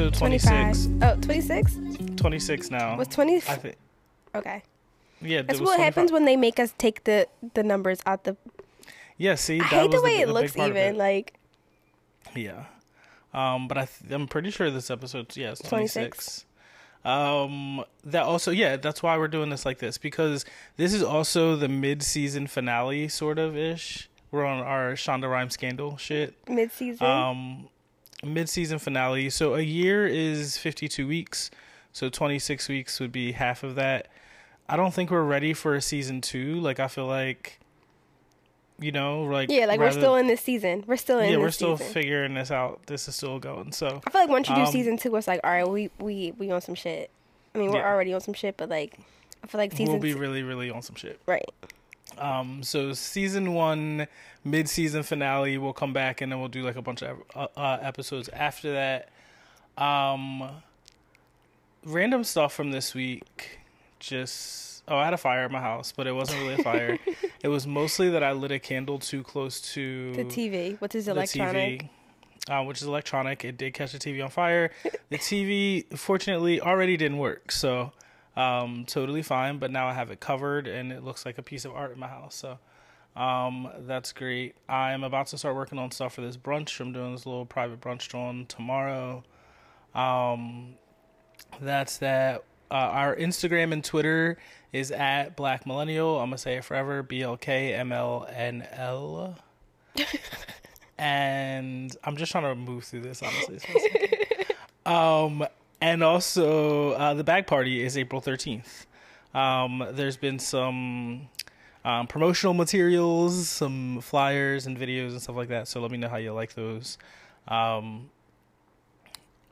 episode 26. 25. Oh, 26? 26 now. Was 20? I. Okay. Yeah, That's what 25. happens when they make us take the the numbers out the. Yeah, see, I hate the way it the looks big part of even. it. Like, Yeah. Um, but I th- I'm pretty sure this episode's yeah, it's 26. 26. Um, that also yeah, that's why we're doing this like this because this is also the mid-season finale sort of ish. We're on our Shonda Rhimes scandal shit. mid season. Um, mid-season finale. So a year is 52 weeks. So 26 weeks would be half of that. I don't think we're ready for a season 2. Like I feel like you know, like yeah, like we're still in this season. We're still in yeah, we're still season. figuring this out. This is still going. So I feel like once you do Um, season two, it's like, all right, we we we on some shit. I mean, we're Yeah. already on some shit, but like, I feel like season we'll be two, really, really on some shit. right. Um, so season one, mid-season finale, we'll come back and then we'll do like a bunch of uh, uh, episodes after that. Um, random stuff from this week. Just oh, I had a fire in my house, but it wasn't really a fire. it was mostly that I lit a candle too close to The TV, which is electronic. TV, uh, which is electronic. It did catch the TV on fire. The TV, fortunately, already didn't work, so um, totally fine. But now I have it covered, and it looks like a piece of art in my house. So um, that's great. I'm about to start working on stuff for this brunch. I'm doing this little private brunch drawn tomorrow. Um, that's that. Uh, our Instagram and Twitter is at Black Millennial. I'm gonna say it forever. B L K M L N L. And I'm just trying to move through this honestly. It's one second. um, and also uh, the bag party is April 13th. Um, there's been some um, promotional materials, some flyers and videos and stuff like that. So let me know how you like those. Um,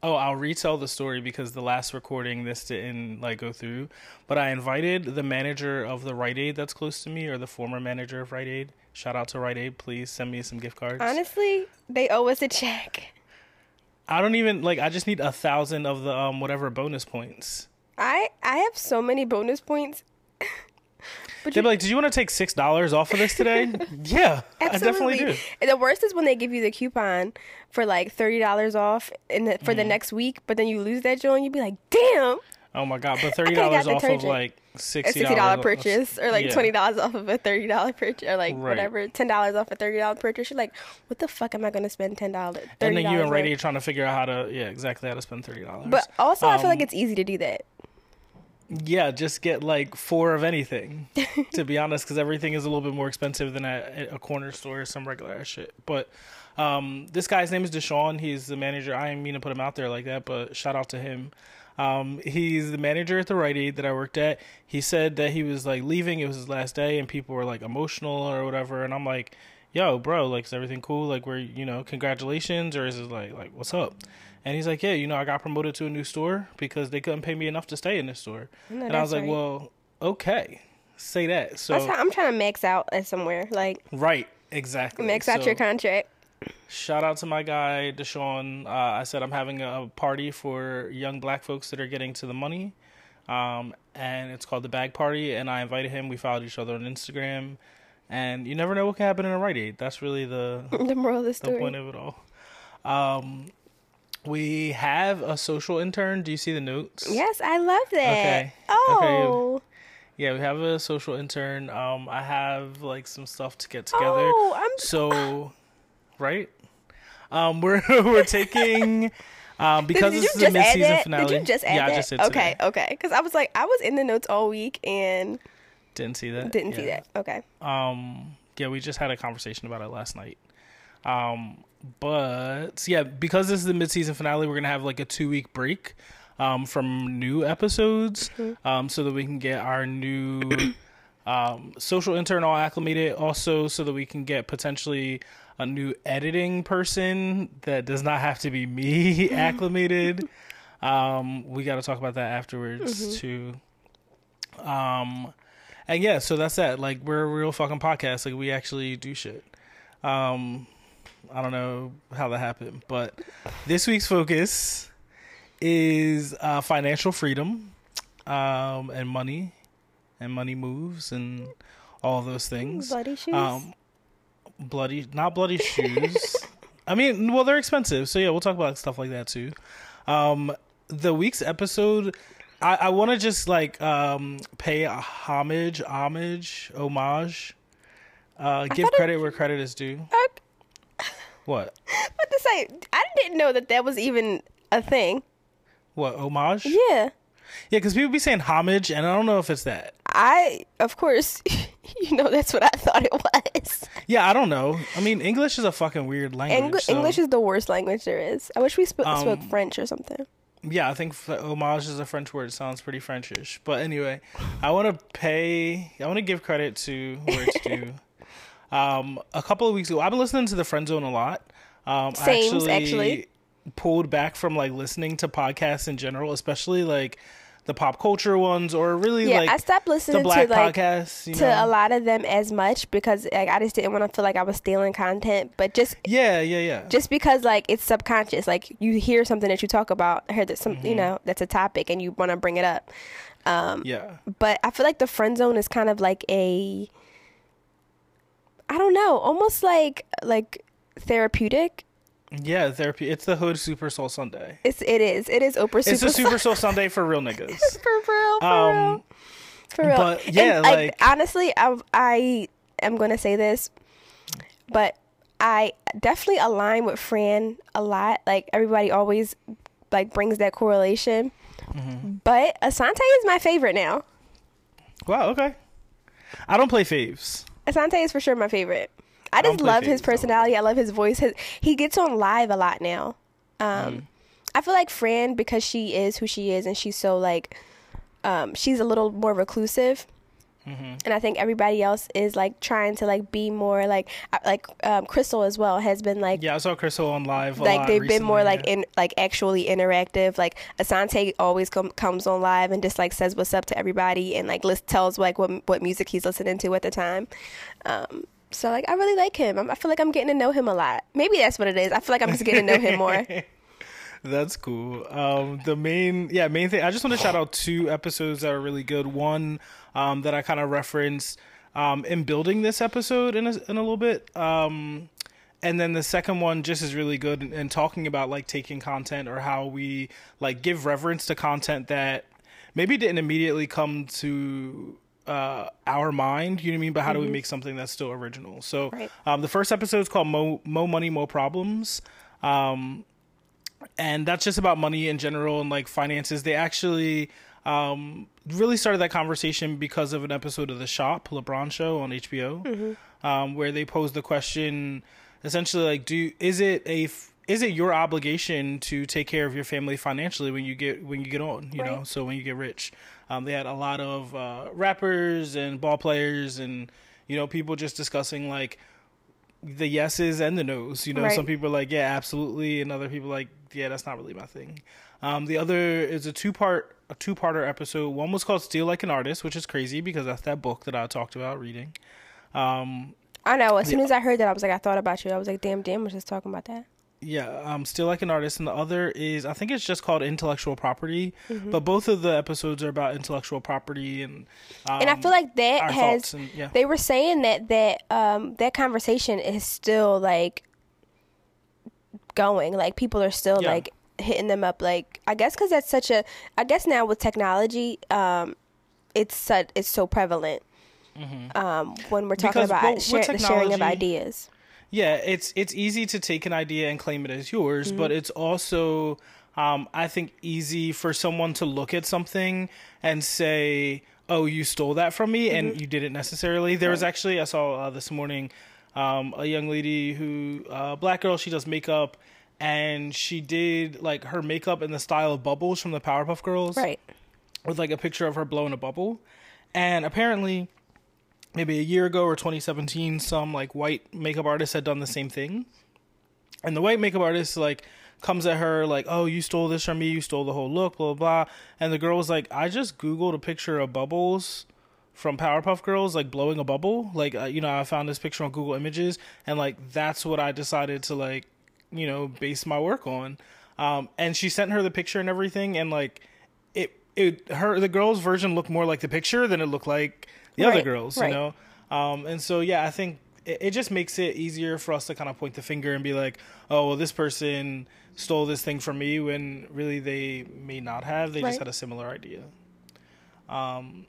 oh, I'll retell the story because the last recording this didn't like go through. But I invited the manager of the Rite Aid that's close to me, or the former manager of Rite Aid. Shout out to Rite Aid. Please send me some gift cards. Honestly, they owe us a check. I don't even like. I just need a thousand of the um whatever bonus points. I I have so many bonus points. but They'd be like, "Did you want to take six dollars off of this today?" yeah, I definitely do. And the worst is when they give you the coupon for like thirty dollars off in the, for the Mm-hmm. next week, but then you lose that joint. You'd be like, "Damn, Oh my god! But thirty dollars off of like sixty dollar purchase, or like yeah. twenty dollars off of a thirty dollar purchase, or like Right. whatever, ten dollars off a thirty dollar purchase." You're like, "What the fuck am I going to spend ten dollars?" And then you and Rite Aid trying to figure out how to yeah exactly how to spend thirty dollars. But also, I feel like Um, it's easy to do that. yeah, just get like four of anything. to be honest, because everything is a little bit more expensive than at a corner store or some regular ass shit. But um, this guy's name is Deshaun. He's the manager. I didn't mean to put him out there like that, but shout out to him. Um, he's the manager at the Rite Aid that I worked at. He said that he was like leaving. It was his last day, and people were like emotional or whatever. And I'm like, "Yo, bro, like, is everything cool? Like, we're you know, congratulations, or is it like, like, what's up?" And he's like, "Yeah, you know, I got promoted to a new store because they couldn't pay me enough to stay in this store." No, and I was like, right. "Well, okay, say that." So I'm trying to max out at somewhere. Like right, exactly. max out So, your contract. Shout out to my guy Deshaun. Uh, I said I'm having a party for young black folks that are getting to the money, um, and it's called the Bag Party. And I invited him. We followed each other on Instagram, and you never know what can happen in a Rite Aid. That's really the The moral of the story. the point of it all. Um, we have a social intern. Do you see the notes? Yes, I love that. Okay. Oh. Yeah, we have a social intern. Um, I have like some stuff to get together. Oh, I'm So, right? Um, we're we're taking um because did this you is the add mid-season that? finale. Did you just add yeah, that? I just did. okay, today. okay. Because I was like, I was in the notes all week and Didn't see that. didn't see that. Okay. Um, yeah, we just had a conversation about it last night. Um, but yeah, because this is the mid-season finale, we're gonna have like a two-week break um, from new episodes, um, so that we can get our new um, social intern all acclimated. Also, so that we can get potentially a new editing person that does not have to be me acclimated. Um, we got to talk about that afterwards too. Um, and yeah, so that's that. Like we're a real fucking podcast. Like we actually do shit. Um, I don't know how that happened, but this week's focus is uh, financial freedom, um, and money, and money moves, and all those things. Bloody shoes. Um, bloody, not bloody shoes. I mean, well, they're expensive, so yeah, we'll talk about stuff like that too. Um, the week's episode, I, I want to just like um pay a homage, homage, homage, uh, give thought it- credit where credit is due. What? What to say? I didn't know that that was even a thing. What homage? Yeah. Yeah, because people be saying homage, and I don't know if it's that. I, of course, you know that's what I thought it was. Yeah, I don't know. I mean, English is a fucking weird language. Engl- so- English is the worst language there is. I wish we sp- spoke Um, French or something. Yeah, I think f- homage is a French word. It sounds pretty Frenchish. But anyway, I want to pay. I want to give credit to where it's due. Um, a couple of weeks ago, I've been listening to the Friend Zone a lot. Um, I Sames, actually. pulled back from like listening to podcasts in general, especially like the pop culture ones, or really Yeah, like I stopped listening to like podcasts. You to know? a lot of them as much because like I just didn't want to feel like I was stealing content, but just yeah, yeah, yeah. just because like it's subconscious, like you hear something that you talk about, I heard that some Mm-hmm. you know that's a topic and you want to bring it up. Um, yeah. but I feel like the friend zone is kind of like a I don't know, almost like like therapeutic. Yeah, therapy. It's the Hood Super Soul Sunday. It's it is it is Oprah Super It's the Super Soul Sunday for real niggas. for real for real. Um, For real. but, yeah, And, like- honestly, I I am gonna say this, but I definitely align with Fran a lot. Like everybody always like brings that correlation. Mm-hmm. But Asante is my favorite now. wow. Okay. I don't play faves. Asante is for sure my favorite. I just love his personality. I love his voice. His, he gets on live a lot now. Um, Mm. I feel like Fran because she is who she is and she's so like, um, she's a little more reclusive. Mm-hmm. And I think everybody else is like trying to like be more like uh, like um, Crystal as well has been like Yeah, I saw Crystal on live. A like they've been more recently, like in like actually interactive. Like Asante always com- comes on live and just like says what's up to everybody and like list tells like what what music he's listening to at the time. Um, so like I really like him. I'm, I feel like I'm getting to know him a lot. Maybe that's what it is. I feel like I'm just getting to know him more. That's cool. Um, the main, yeah, main thing. I just want to shout out two episodes that are really good. One um, that I kind of referenced um, in building this episode in a, in a little bit. Um, and then the second one just is really good and, talking about like taking content or how we like give reverence to content that maybe didn't immediately come to uh, our mind. You know what I mean? But how do we make something that's still original? So Right. um, the first episode is called "Mo Mo Money Mo Problems." Um, and that's just about money in general and like finances. They actually um, really started that conversation because of an episode of The Shop, LeBron Show on HBO, um, where they posed the question, essentially like, do is it a f- is it your obligation to take care of your family financially when you get when you get on, you know, so when you get rich? Um, they had a lot of uh, rappers and ball players and you know people just discussing like the yeses and the nos. You know, Right. some people are like, yeah, absolutely, and other people are like, yeah, that's not really my thing. Um, the other is a two part a two parter episode. One was called Steal Like an Artist, which is crazy because that's that book that I talked about reading. Um, I know. As soon as I heard that, I was like, I thought about you. I was like, damn, damn, was just talking about that. Yeah, um, Steal Like an Artist, and the other is I think it's just called Intellectual Property. But both of the episodes are about intellectual property and um, and I feel like that has and yeah. they were saying that that um that conversation is still like going like people are still Yeah. like hitting them up like i guess because that's such a i guess now with technology um it's such it's so prevalent um when we're talking Mm-hmm. Because, about well, share, the sharing of ideas Yeah, it's it's easy to take an idea and claim it as yours, Mm-hmm. but it's also um, I think easy for someone to look at something and say, "Oh, you stole that from me," Mm-hmm. and you didn't necessarily. There was actually I saw uh, this morning um, a young lady who uh, black girl. She does makeup, and she did like her makeup in the style of Bubbles from the Powerpuff Girls right with like a picture of her blowing a bubble. And apparently, maybe a year ago or 2017, some like white makeup artist had done the same thing. And the white makeup artist like comes at her like, "Oh, you stole this from me. You stole the whole look." Blah blah. blah. And the girl was like, "I just googled a picture of Bubbles." From Powerpuff Girls, like blowing a bubble, like uh, you know, I found this picture on Google Images, and like that's what I decided to like, you know, base my work on. Um, and she sent her the picture and everything, and like, it it her the girl's version looked more like the picture than it looked like the other girls, right. you know. Um, and so yeah, I think it, it just makes it easier for us to kind of point the finger and be like, oh, well, this person stole this thing from me when really they may not have. They Right. just had a similar idea. Um,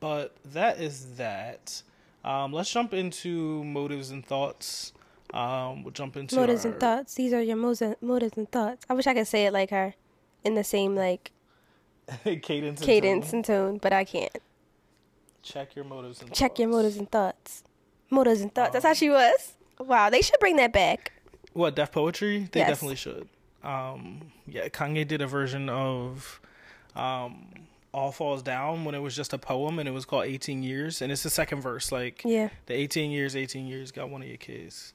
but that is that. Um, let's jump into motives and thoughts. Um, we'll jump into motives our- and thoughts. These are your motives motives and thoughts. I wish I could say it like her, in the same like cadence. and cadence tone. and tone, but I can't. Check your motives and Check your thoughts. motives and thoughts. Motives and thoughts. Oh. That's how she was. Wow, they should bring that back. What Def Poetry? They Yes. definitely should. Um, yeah, Kanye did a version of um, "All Falls Down" when it was just a poem, and it was called "18 Years," and it's the second verse. Like Yeah, the 18 years, 18 years, got one of your kids,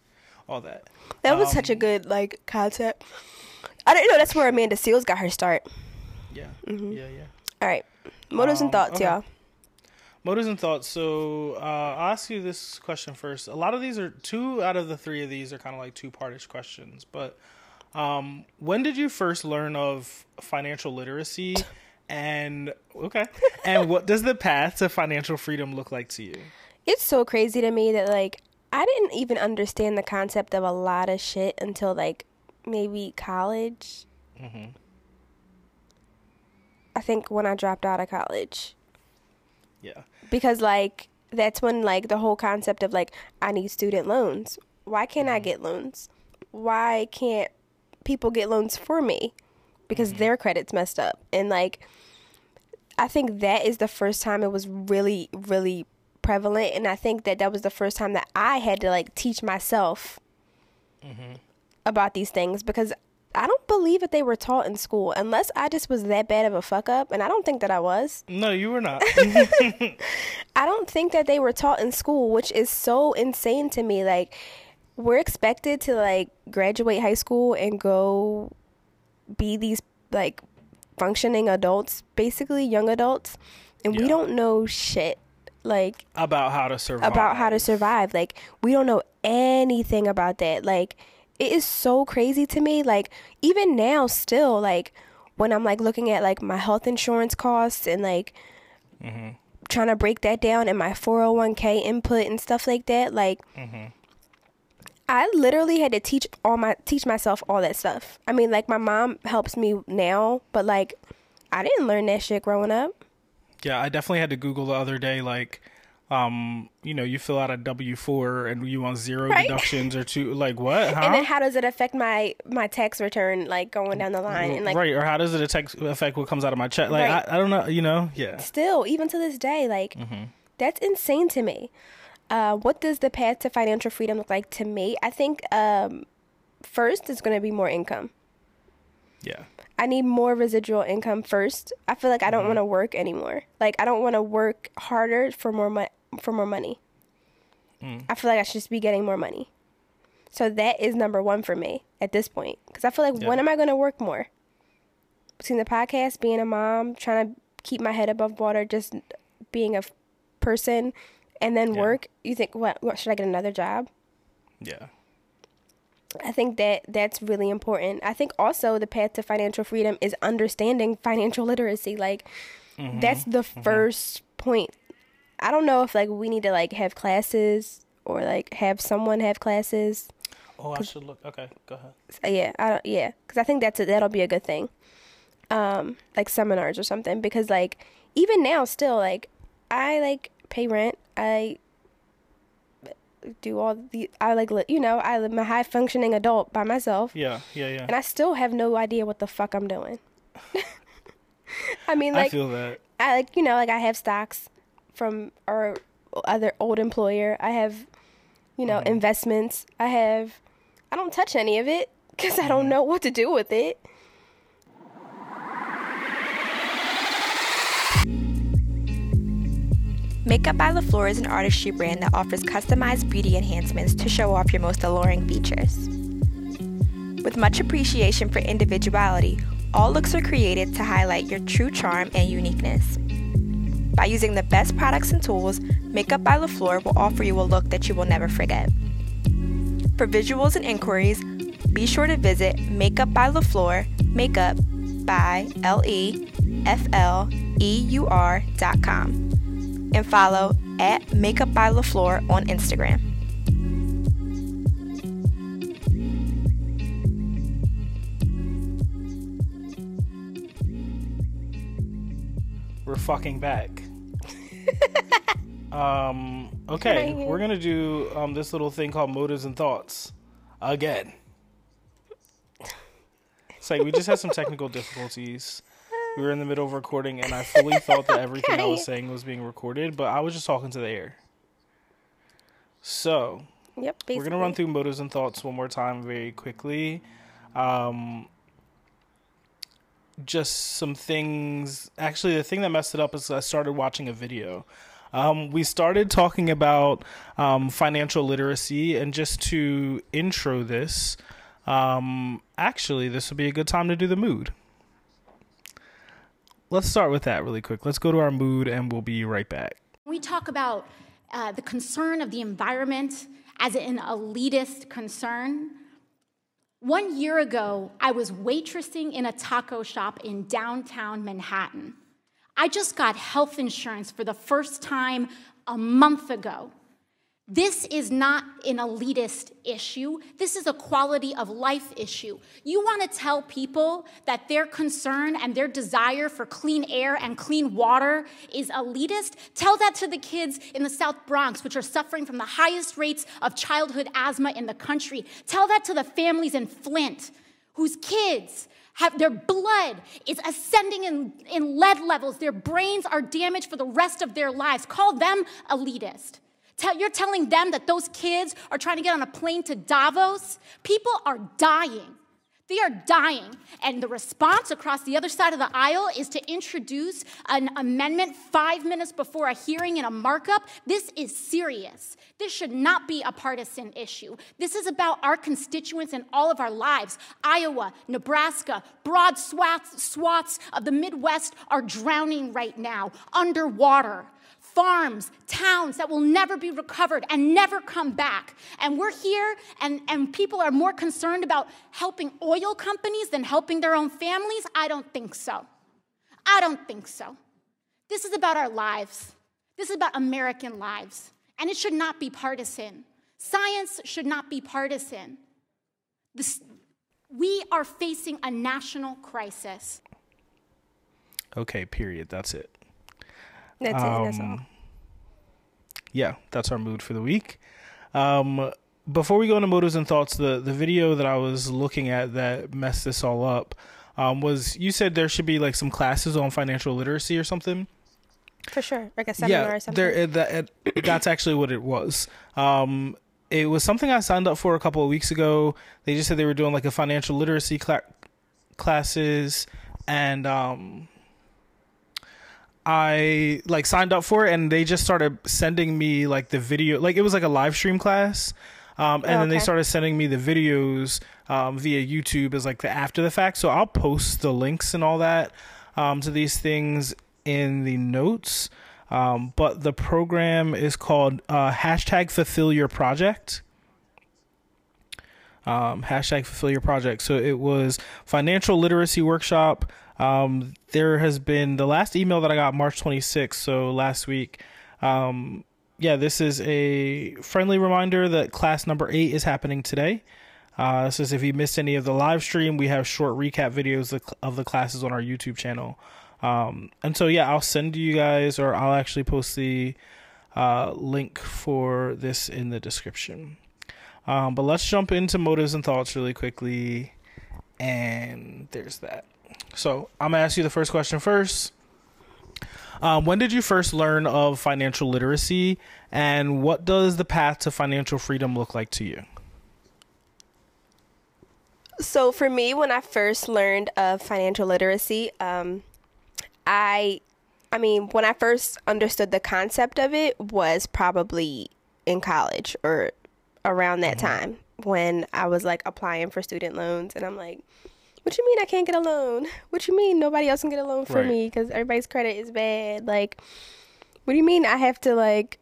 all that. that was such a Um, good like concept. I didn't know that's where Amanda Seales got her start. Yeah, Mhm. yeah, yeah. All right, motives and Um, thoughts, okay. y'all. Motives and thoughts. So uh, I'll ask you this question first. A lot of these are two out of the three of these are kind of like two partish questions. But um, when did you first learn of financial literacy? And okay, and what does the path to financial freedom look like to you? It's so crazy to me that like I didn't even understand the concept of a lot of shit until like maybe college. hmm I think when I dropped out of college. Yeah, because like that's when like the whole concept of like I need student loans. Why can't I mm-hmm. get loans? Why can't people get loans for me? Because mm-hmm. their credit's messed up. And like I think that is the first time it was really really prevalent and I think that that was the first time that I had to like teach myself mm-hmm. about these things because I don't believe that they were taught in school unless I just was that bad of a fuck up and I don't think that I was. no, you were not. I don't think that they were taught in school, which is so insane to me. Like, we're expected to like graduate high school and go be these like functioning adults, basically young adults, and we don't know shit like about how to survive. about how to survive. Like, we don't know anything about that. Like, it is so crazy to me. Like, even now, still, like, when I'm like looking at like my health insurance costs and like mm-hmm. trying to break that down and my 401k input and stuff like that, like, mm-hmm. I literally had to teach all my teach myself all that stuff. I mean, like my mom helps me now, but like I didn't learn that shit growing up. Yeah, I definitely had to Google the other day, like, um, you know, you fill out a W four and you want zero Right. deductions or two, like what? Huh? And then how does it affect my my tax return like going down the line and like right, or how does it affect, what comes out of my check? Like, Right. I, I don't know, you know, yeah. still even to this day like that's insane to me uh, what does the path to financial freedom look like to me i think um, first is going to be more income Yeah. i need more residual income first i feel like i don't want to work anymore like i don't want to work harder for more mo- for more money mm. i feel like i should just be getting more money so that is number one for me at this point because i feel like when am i going to work more between the podcast, being a mom, trying to keep my head above water, just being a f- person, and then Yeah. work. You think, what, what? Should I get another job? Yeah. I think that that's really important. I think also the path to financial freedom is understanding financial literacy. Like mm-hmm. that's the mm-hmm. 1st point. I don't know if like we need to like have classes or like have someone have classes. Oh, I should look. Okay, go ahead. Yeah, I don't, yeah, because I think that's a, that'll be a good thing. Um, like seminars or something. Because like even now, still like I like pay rent. I do all the I like you know I am a high functioning adult by myself, Yeah, yeah, yeah. and I still have no idea what the fuck I'm doing. I mean, I like feel that. I like you know like I have stocks from our other old employer. I have you know mm-hmm. investments. I have I don't touch any of it because I don't mm-hmm. know what to do with it. Makeup by LeFleur is an artistry brand that offers customized beauty enhancements to show off your most alluring features. With much appreciation for individuality, all looks are created to highlight your true charm and uniqueness. By using the best products and tools, Makeup by LeFleur will offer you a look that you will never forget. For visuals and inquiries, be sure to visit Makeup by LeFleur, makeup by L-E-F-L-E-U-R dot com and follow at Makeup by LeFleur on Instagram. We're fucking back. um. Okay, we're gonna do um this little thing called motives and thoughts again. It's like we just had some technical difficulties. We were in the middle of recording, and I fully thought that everything I was saying was being recorded, but I was just talking to the air. So Yep. we're gonna run through motives and thoughts one more time very quickly. Um, just some things. Actually, the thing that messed it up is I started watching a video. Um, we started talking about um, financial literacy, and just to intro this, um, actually, this would be a good time to do the mood. Let's start with that really quick. Let's go to our mood, and we'll be right back. We talk about uh, the concern of the environment as an elitist concern. One year ago, I was waitressing in a taco shop in downtown Manhattan. I just got health insurance for the first time a month ago. This is not an elitist issue. This is a quality of life issue. You want to tell people that their concern and their desire for clean air and clean water is elitist? Tell that to the kids in the South Bronx, which are suffering from the highest rates of childhood asthma in the country. Tell that to the families in Flint whose kids have their blood is ascending in, in lead levels. Their brains are damaged for the rest of their lives. Call them elitist. Tell, you're telling them that those kids are trying to get on a plane to Davos? People are dying. They are dying. And the response across the other side of the aisle is to introduce an amendment five minutes before a hearing in a markup. This is serious. This should not be a partisan issue. This is about our constituents and all of our lives. Iowa, Nebraska, broad swaths, swaths of the Midwest are drowning right now, underwater farms, towns that will never be recovered and never come back. And we're here, and, and people are more concerned about helping oil companies than helping their own families? I don't think so. I don't think so. This is about our lives. This is about American lives. And it should not be partisan. Science should not be partisan. This, we are facing a national crisis. Okay, period. That's it. That's it. That's all. Um, yeah, that's our mood for the week. Um, before we go into motives and thoughts, the the video that I was looking at that messed this all up um, was you said there should be like some classes on financial literacy or something. For sure. Like a seminar yeah, or something. there that that's actually what it was. Um, it was something I signed up for a couple of weeks ago. They just said they were doing like a financial literacy cla- classes, and um, I like signed up for it, and they just started sending me like the video, like it was like a live stream class. Um, and then they started sending me the videos um, via YouTube as like the after the fact. So I'll post the links and all that um, to these things in the notes. Um, but the program is called uh, hashtag fulfill your project. Um, hashtag fulfill your project. So it was financial literacy workshop. Um, there has been the last email that I got March 26th, so last week. Um, yeah, this is a friendly reminder that class number eight is happening today. Uh, this is if you missed any of the live stream, we have short recap videos of- the classes on our YouTube channel. Um, and so, yeah, I'll send you guys, or I'll actually post the uh, link for this in the description. Um, but let's jump into motives and thoughts really quickly. And there's that. So I'm gonna ask you the first question first. Um, when did you first learn of financial literacy, and what does the path to financial freedom look like to you? So for me, when I first learned of financial literacy, um, I, I mean, when I first understood the concept of it was probably in college or around that time when I was like applying for student loans, and I'm like, "What you mean I can't get a loan? What you mean nobody else can get a loan for Right. me because everybody's credit is bad? Like, what do you mean I have to like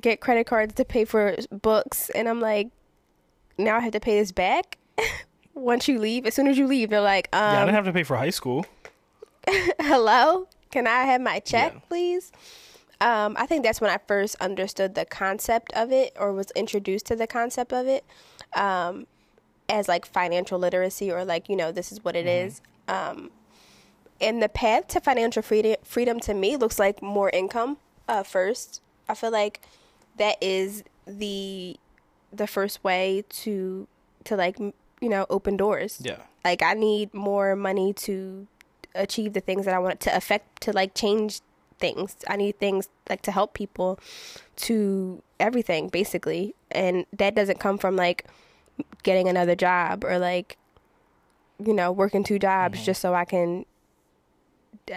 get credit cards to pay for books?" And I'm like, "Now I have to pay this back." once you leave, as soon as you leave, they're like, um, yeah, I didn't have to pay for high school. hello, can I have my check, Yeah. please? Um, I think that's when I first understood the concept of it or was introduced to the concept of it um, as like financial literacy or like, you know, this is what it is. Um, and the path to financial freedom freedom to me looks like more income uh, first. I feel like that is the the first way to to like you know open doors. Yeah. Like I need more money to achieve the things that I want to affect to like change things. I need things like to help people to everything basically. And that doesn't come from like getting another job or like you know, working two jobs just so I can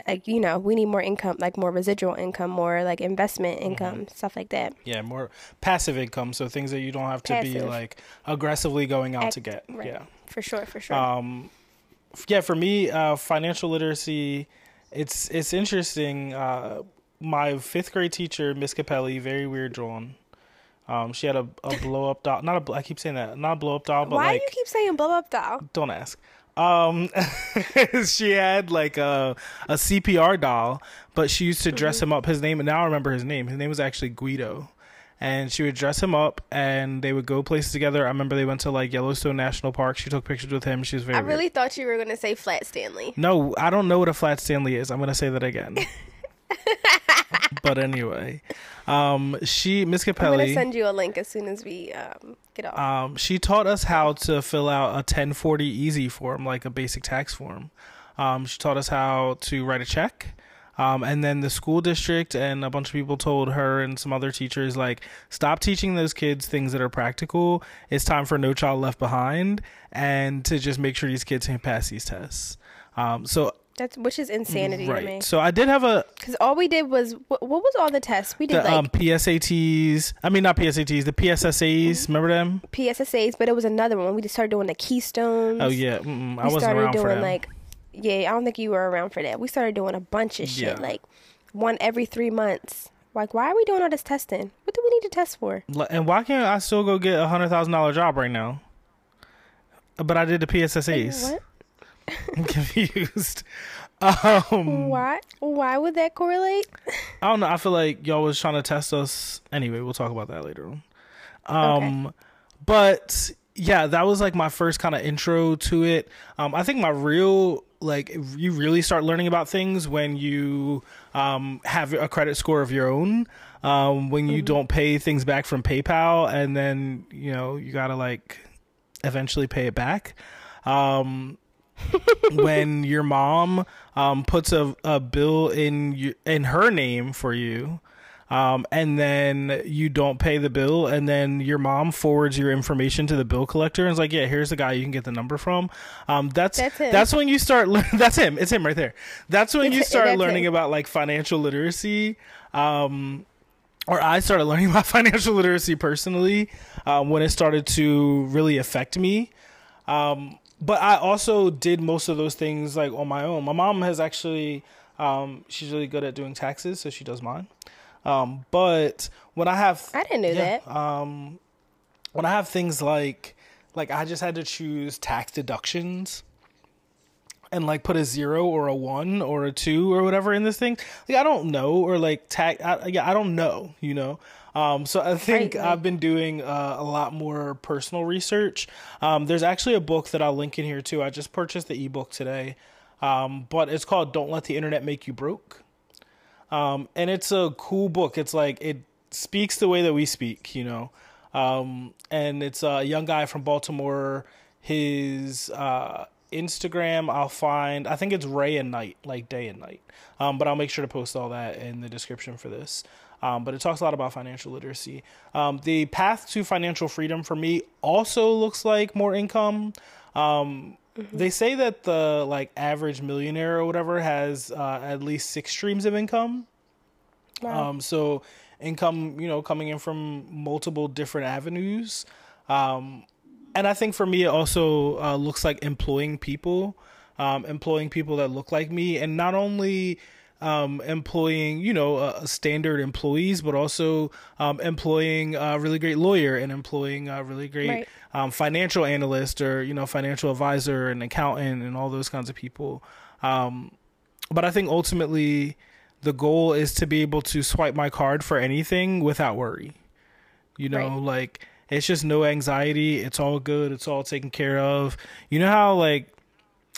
like you know, we need more income, like more residual income, more like investment income, stuff like that. Yeah, more passive income, so things that you don't have to be like aggressively going out Act- to get. right. Yeah. For sure, for sure. Um, yeah, for me, uh, financial literacy, it's it's interesting. Uh, my fifth grade teacher, Miss Capelli, very weird drawn. Um, she had a, a blow up doll. Not a. I keep saying that. Not a blow up doll, but Why like you keep saying blow up doll? don't ask. Um, she had like a a CPR doll, but she used to dress him up. His name, and now I remember his name. His name was actually Guido, and she would dress him up, and they would go places together. I remember they went to like Yellowstone National Park. She took pictures with him. She was very. I weird. really thought you were gonna say Flat Stanley. No, I don't know what a flat Stanley is. I'm gonna say that again. but anyway, um, she Miss Capelli. I'm gonna send you a link as soon as we um, get off. Um, she taught us how to fill out a 1040 easy form, like a basic tax form. Um, she taught us how to write a check. Um, and then the school district and a bunch of people told her and some other teachers, like, stop teaching those kids things that are practical. It's time for No Child Left Behind and to just make sure these kids can pass these tests. Um, so, That's which is insanity to me. So I did have a, Because all we did was what, what was all the tests we did the like um, PSATs. I mean, not PSATs, the PSSAs. Remember them? PSSAs, but it was another one. We just started doing the Keystones. Oh, yeah. Mm-mm, I we wasn't started around doing for them. like yeah, I don't think you were around for that. We started doing a bunch of shit, Yeah. like one every three months. Like, why are we doing all this testing? What do we need to test for? And why can't I still go get a hundred thousand dollar job right now? But I did the PSSAs. What? I'm confused. Um, Why? Why would that correlate? I don't know. I feel like y'all was trying to test us. Anyway, we'll talk about that later on. Um, but yeah, that was like my first kind of intro to it. Um, I think my real like you really start learning about things when you um have a credit score of your own. Um, when you don't pay things back from PayPal, and then you know you gotta like eventually pay it back. Um, when your mom um, puts a, a bill in you, in her name for you, um, and then you don't pay the bill, and then your mom forwards your information to the bill collector and is like, "Yeah, here's the guy you can get the number from." Um, that's That's that's when you start. lear- that's him. It's him right there. That's when you start learning him. about like financial literacy. Um, or I started learning about financial literacy personally um, when it started to really affect me. Um, but I also did most of those things like on my own. My mom has actually, um, she's really good at doing taxes, so she does mine. Um, but when I have, I didn't know Yeah, that. um, when I have things like, like I just had to choose tax deductions and like put a zero or a one or a two or whatever in this thing. Like I don't know or like tax. I, yeah, I don't know. You know. Um, so I think Right, right. I've been doing uh, a lot more personal research. Um, there's actually a book that I'll link in here too. I just purchased the ebook today, um, but it's called "Don't Let the Internet Make You Broke." um, and it's a cool book. It's like it speaks the way that we speak, you know. Um, and it's a young guy from Baltimore. His uh, Instagram, I'll find. I think it's Ray and Night, like day and night. Um, but I'll make sure to post all that in the description for this. Um, but it talks a lot about financial literacy. Um, the path to financial freedom for me also looks like more income. Um, They say that the like average millionaire or whatever has uh, at least six streams of income. Um, so income, you know, coming in from multiple different avenues. Um, and I think for me, it also uh, looks like employing people, um, employing people that look like me, and not only um, employing, you know, uh, standard employees, but also um, employing a really great lawyer and employing a really great Right. um, financial analyst or you know financial advisor and accountant and all those kinds of people. Um, but I think ultimately the goal is to be able to swipe my card for anything without worry. You know, Right. like it's just no anxiety. It's all good. It's all taken care of. You know how like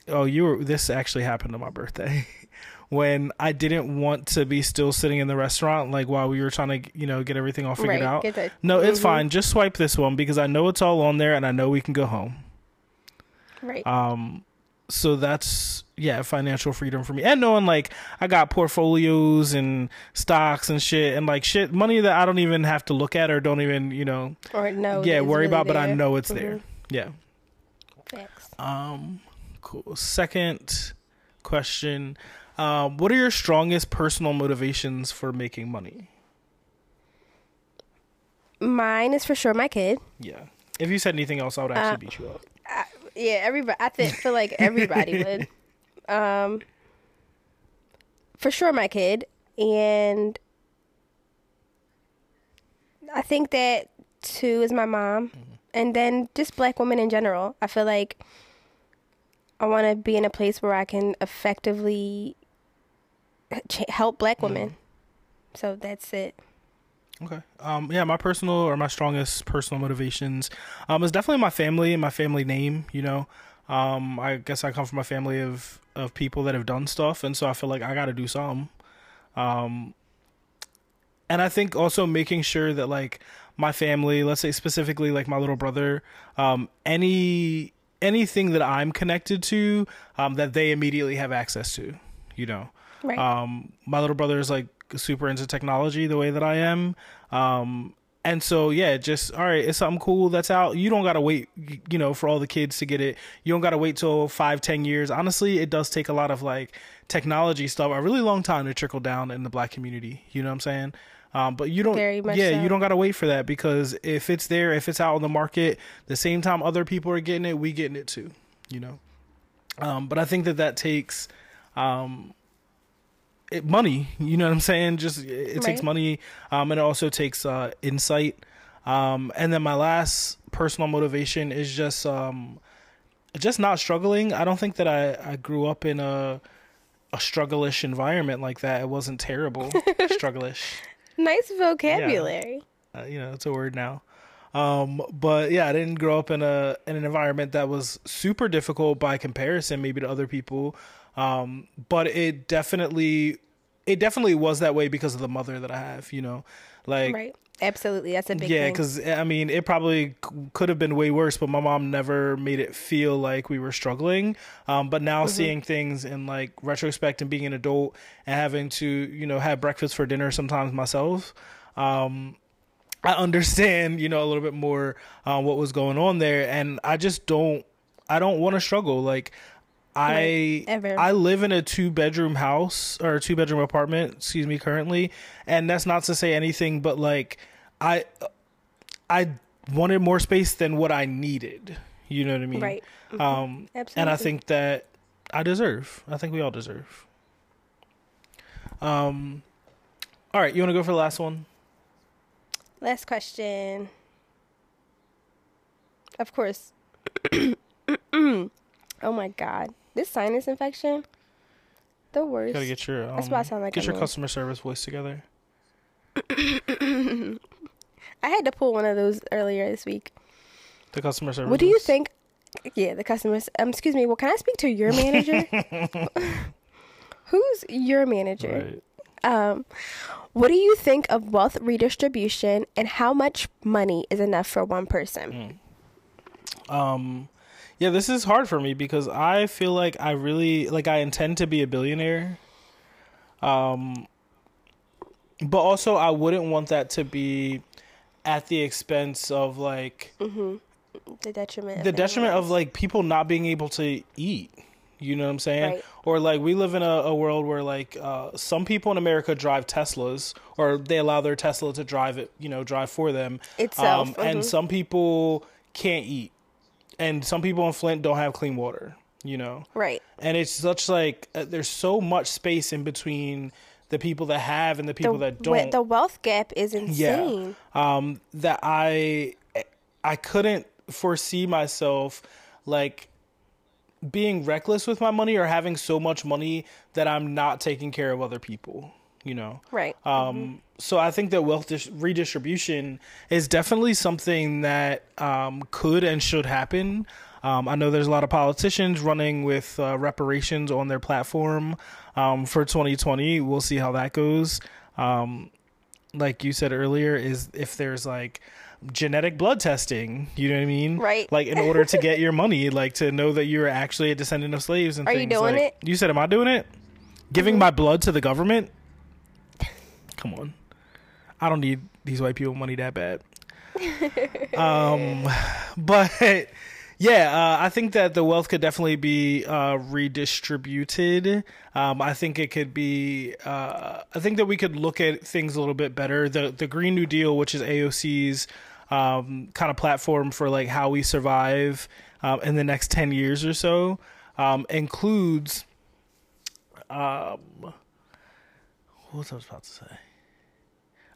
oh, you were. This actually happened on my birthday. when I didn't want to be still sitting in the restaurant, like while we were trying to, you know, get everything all figured Right, out. that- No, it's Mhm. fine. Just swipe this one because I know it's all on there and I know we can go home. Right. Um, so that's yeah, financial freedom for me, and knowing like I got portfolios and stocks and shit, and like shit money that I don't even have to look at or don't even you know or no. yeah worry really about, but I know it's Mhm. there. Yeah. Facts. Um, cool. Second question. Um, what are your strongest personal motivations for making money? Mine is for sure my kid. Yeah. If you said anything else, I would actually Uh, beat you up. Yeah, everybody. I think feel like everybody would. Um, for sure, my kid, and I think that too is my mom, and then just black women in general. I feel like I want to be in a place where I can effectively help black women. So that's it. Okay. Um, yeah, my personal or my strongest personal motivations um, is definitely my family and my family name. You know, um, I guess I come from a family of of people that have done stuff, and so I feel like I got to do something. Um, and I think also making sure that like my family, let's say specifically like my little brother, um, any anything that I'm connected to, um, that they immediately have access to. You know, Right. um, my little brother is like super into technology the way that I am. Um, and so yeah, just all right, it's something cool that's out. You don't gotta wait, you know, for all the kids to get it. You don't gotta wait till five, ten years. Honestly, it does take a lot of like technology stuff, a really long time to trickle down in the black community. You know what I'm saying? Um, but you don't, Very much yeah, so. you don't gotta wait for that because if it's there, if it's out on the market, the same time other people are getting it, we getting it too. You know. Um, but I think that that takes, um, it, money. You know what I'm saying? Just it, it takes money, um, and it also takes uh, insight. Um, and then my last personal motivation is just um, just not struggling. I don't think that I, I grew up in a a strugglish environment like that. It wasn't terrible, struggleish. Nice vocabulary. Uh, you know, it's a word now. Um, but yeah, I didn't grow up in a in an environment that was super difficult by comparison, maybe to other people. Um, but it definitely, it definitely was that way because of the mother that I have. You know, like Right. Absolutely. That's a big yeah, because I mean, it probably c- could have been way worse, but my mom never made it feel like we were struggling. Um, but now seeing things in like retrospect and being an adult and having to, you know, have breakfast for dinner sometimes myself, um, I understand, you know, a little bit more uh, what was going on there, and I just don't, I don't want to struggle. Like, I Right, ever. I live in a two bedroom house or a two bedroom apartment, excuse me, currently, and that's not to say anything, but like, I, I wanted more space than what I needed. You know what I mean? Right. Um, and I think that I deserve. I think we all deserve. Um, all right, you want to go for the last one? Last question. Of course. oh my god. This sinus infection. The worst. Gotta get your um, That's why I sound like get a your man. customer service voice together. I had to pull one of those earlier this week. The customer service. What do you think? Yeah, the customers. Um, excuse me. Well, can I speak to your manager? Who's your manager? Right. Um, what do you think of wealth redistribution and how much money is enough for one person? Um, yeah, this is hard for me because I feel like I really like I intend to be a billionaire. Um, but also I wouldn't want that to be at the expense of like The detriment. the of detriment of like people not being able to eat. You know what I'm saying? Right. Or like we live in a, a world where like uh, some people in America drive Teslas, or they allow their Tesla to drive it, you know, drive for them Itself, Um, And mhm. some people can't eat, and some people in Flint don't have clean water. You know. Right. and it's such like uh, there's so much space in between the people that have and the people the, that don't the wealth gap is insane. um that i i couldn't foresee myself like being reckless with my money or having so much money that i'm not taking care of other people you know Right. um so i think that wealth dis- redistribution is definitely something that um could and should happen Um, I know there's a lot of politicians running with uh, reparations on their platform um, for 2020. We'll see how that goes. Um, like you said earlier, is if there's like genetic blood testing, you know what I mean? Right. Like in order to get your money, like to know that you're actually a descendant of slaves and Are you doing like, it? You said, am I doing it? Giving my blood to the government? Come on. I don't need these white people money that bad. um, but yeah, uh, I think that the wealth could definitely be uh, redistributed. Um, I think it could be. Uh, I think that we could look at things a little bit better. The the Green New Deal, which is AOC's um, kind of platform for like how we survive um, in the next ten years or so, um, includes. Um, what was I about to say?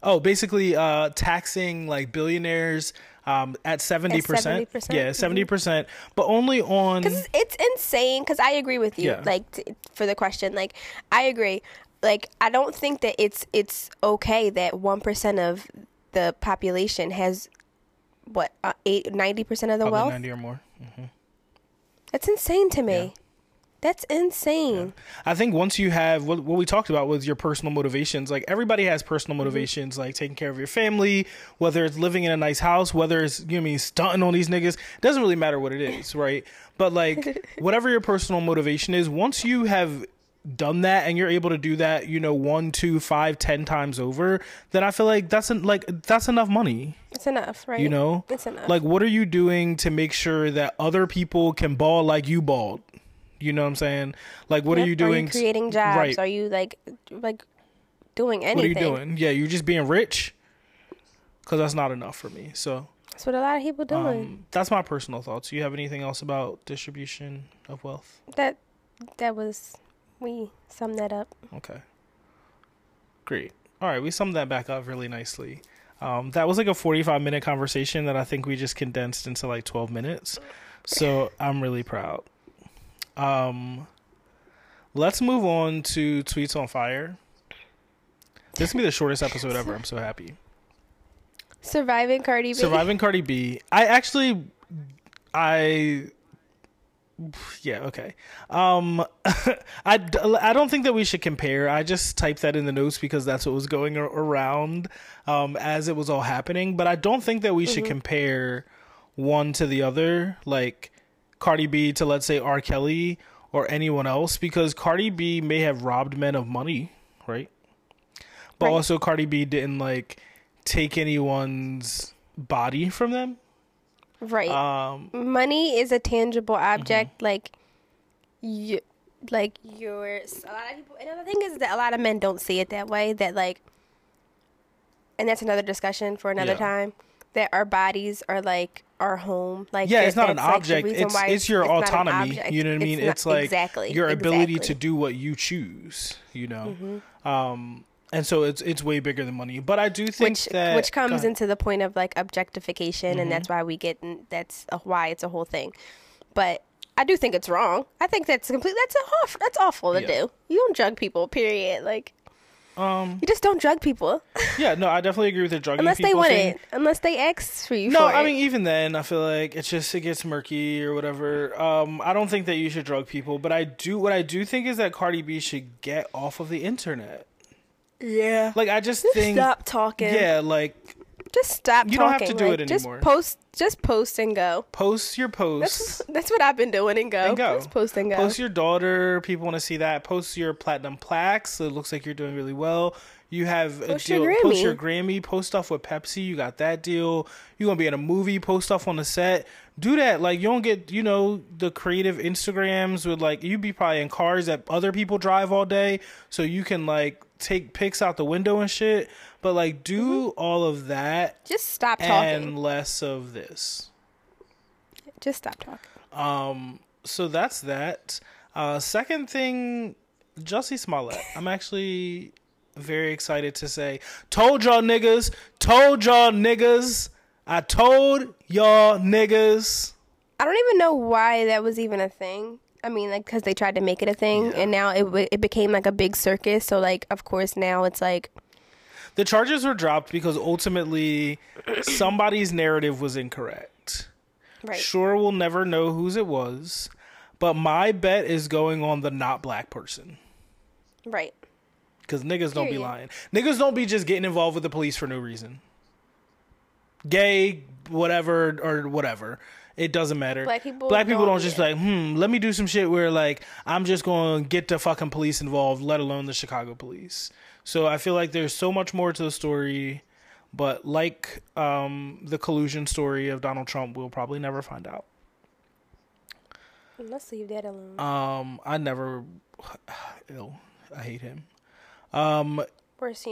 Oh, basically, uh, taxing like billionaires um, at seventy percent. 70%? Yeah, 70 percent, but only on. Because it's insane. Because I agree with you. Yeah. Like t- for the question, like I agree. Like I don't think that it's it's okay that one percent of the population has what uh, eight ninety percent of the probably wealth. ninety or more. That's insane to me. Yeah. That's insane. I think once you have what, what we talked about was your personal motivations. Like everybody has personal Mm-hmm. motivations, like taking care of your family, whether it's living in a nice house, whether it's you know what I mean stunting on these niggas. It doesn't really matter what it is, right? But like whatever your personal motivation is, once you have done that and you're able to do that, you know, one, two, five, ten times over, then I feel like that's en- like that's enough money. It's enough, right? You know, it's enough. like what are you doing to make sure that other people can ball like you balled? You know what I'm saying? Like what are you doing? Are you creating jobs? Right. Are you like like doing anything? what are you doing? Yeah, you're just being rich. Cause that's not enough for me. So That's what a lot of people doing. um, that's my personal thoughts. You have anything else about distribution of wealth? that that was we summed that up. Okay. Great. All right, we summed that back up really nicely. Um, that was like a 45 minute conversation that I think we just condensed into like 12 minutes. So I'm really proud. Um, let's move on to Tweets on Fire. This will be the shortest episode ever. I'm so happy. Surviving Cardi B. Surviving Cardi B. I actually, I, yeah, okay. Um, I, I don't think that we should compare. I just typed that in the notes because that's what was going around um, as it was all happening. But I don't think that we should compare one to the other, like Cardi B to let's say R. Kelly or anyone else, because Cardi B may have robbed men of money, right? But Right. also Cardi B didn't like take anyone's body from them. Right. Um, Money is a tangible Mm-hmm. object. Like you, like you're. A lot of people. And the thing is that a lot of men don't see it that way. That like, and that's another discussion for another Yeah. time. That our bodies are like our home. Like yeah, it's not an like, object. it's it's your it's autonomy. You know what I mean? not- It's, like exactly your ability to do what you choose. You know, Mm-hmm. um, and so it's it's way bigger than money. But I do think which that which comes. Mm-hmm. into the point of like objectification and that's why we get and that's a, why it's a whole thing but i do think it's wrong i think that's complete that's a awful, that's awful to Yeah. do you don't drug people period like um you just don't drug people yeah no I definitely agree with the drugging unless they want thing. it unless they ask for you No, for I it. mean even then, I feel like it's just it gets murky or whatever. Um, I don't think that you should drug people, but I do. What I do think is that Cardi B should get off of the internet. yeah Like I just just think, stop talking yeah, like just stop You don't have to do like, it just anymore. post just post and go post your posts. that's, that's what i've been doing and go, And go. Just post and go Post your daughter. People want to see that. Post your platinum plaques. So it looks like you're doing really well. You have a Post your deal. Post your Grammy. Post off with Pepsi. You got that deal. You're gonna be in a movie. Post stuff on the set. Do that. Like you don't get you know the creative Instagrams with like you'd be probably in cars that other people drive all day, so you can like take pics out the window and shit. But like do all of that just stop Mm-hmm. talking and less of this. just stop talking Um, so that's that. Uh, second thing, Jussie Smollett. I'm actually very excited to say, told y'all niggas, told y'all niggas, I told y'all niggas. I don't even know why that was even a thing. I mean, like, because they tried to make it a thing, and now it it became like a big circus. So, like, of course, now it's like, The charges were dropped because ultimately somebody's narrative was incorrect. Right. Sure, we'll never know whose it was, but my bet is going on the not black person. Right. Because niggas don't be lying. Niggas don't be just getting involved with the police for no reason. Gay, whatever, or whatever. It doesn't matter. Black people Black people don't- don't just be like, hmm, let me do some shit where like I'm just going to get the fucking police involved, let alone the Chicago police. So I feel like there's so much more to the story, but like um, the collusion story of Donald Trump, we'll probably never find out. Let's leave that alone. Um, I never, ill, I hate him. Um,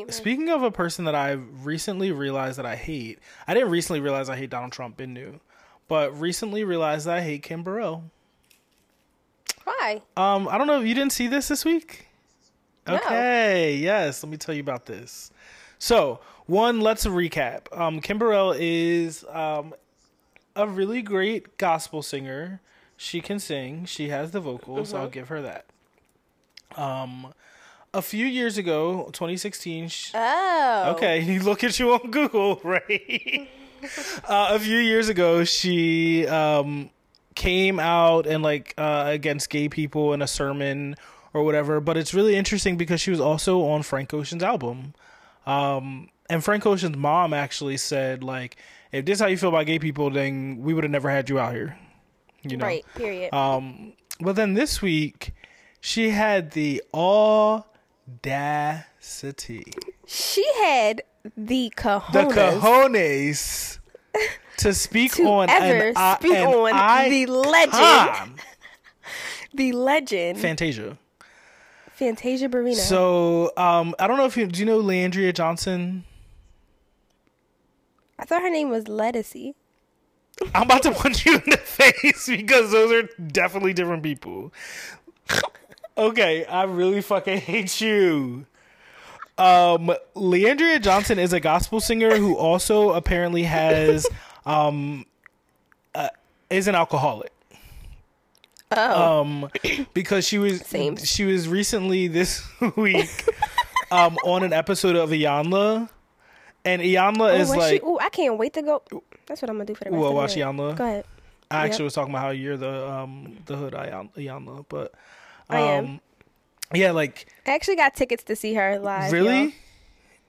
Speaking of a person that I've recently realized that I hate, I didn't recently realize I hate Donald Trump, been new, but recently realized that I hate Kim Burrell. Why? Um, I don't know if you didn't see this this week. No. Okay, yes, let me tell you about this. So, one, let's recap. Um, Kim Burrell is um, a really great gospel singer. She can sing. She has the vocals. I'll give her that. Um, a few years ago, 2016. She, Oh. Okay, look at you on Google, right? uh, a few years ago, she um, came out and like uh, against gay people in a sermon or whatever. But it's really interesting because she was also on Frank Ocean's album, um, and Frank Ocean's mom actually said like, "If this is how you feel about gay people, then we would have never had you out here." You know, Right. Period. um, but then this week, she had the audacity she had the cojones. the cojones to speak To on ever an, speak an on the legend. the legend. Fantasia. Fantasia Barrino. So um, I don't know if you do you know Leandria Johnson. I thought her name was Lettucey. I'm about to punch you in the face because those are definitely different people. okay, I really fucking hate you. Um, Leandria Johnson is a gospel singer who also apparently has um, uh, is an alcoholic. Oh. Um, because she was Same. she was recently this week um on an episode of Iyanla, and Iyanla Oh, is like she? Ooh, I can't wait to go. That's what I'm gonna do for the rest Well, of the watch. Iyanla. Go ahead. I Yep. actually was talking about how you're the um the hood Iyan- Iyanla, but I am. um, yeah, like I actually got tickets to see her live. really.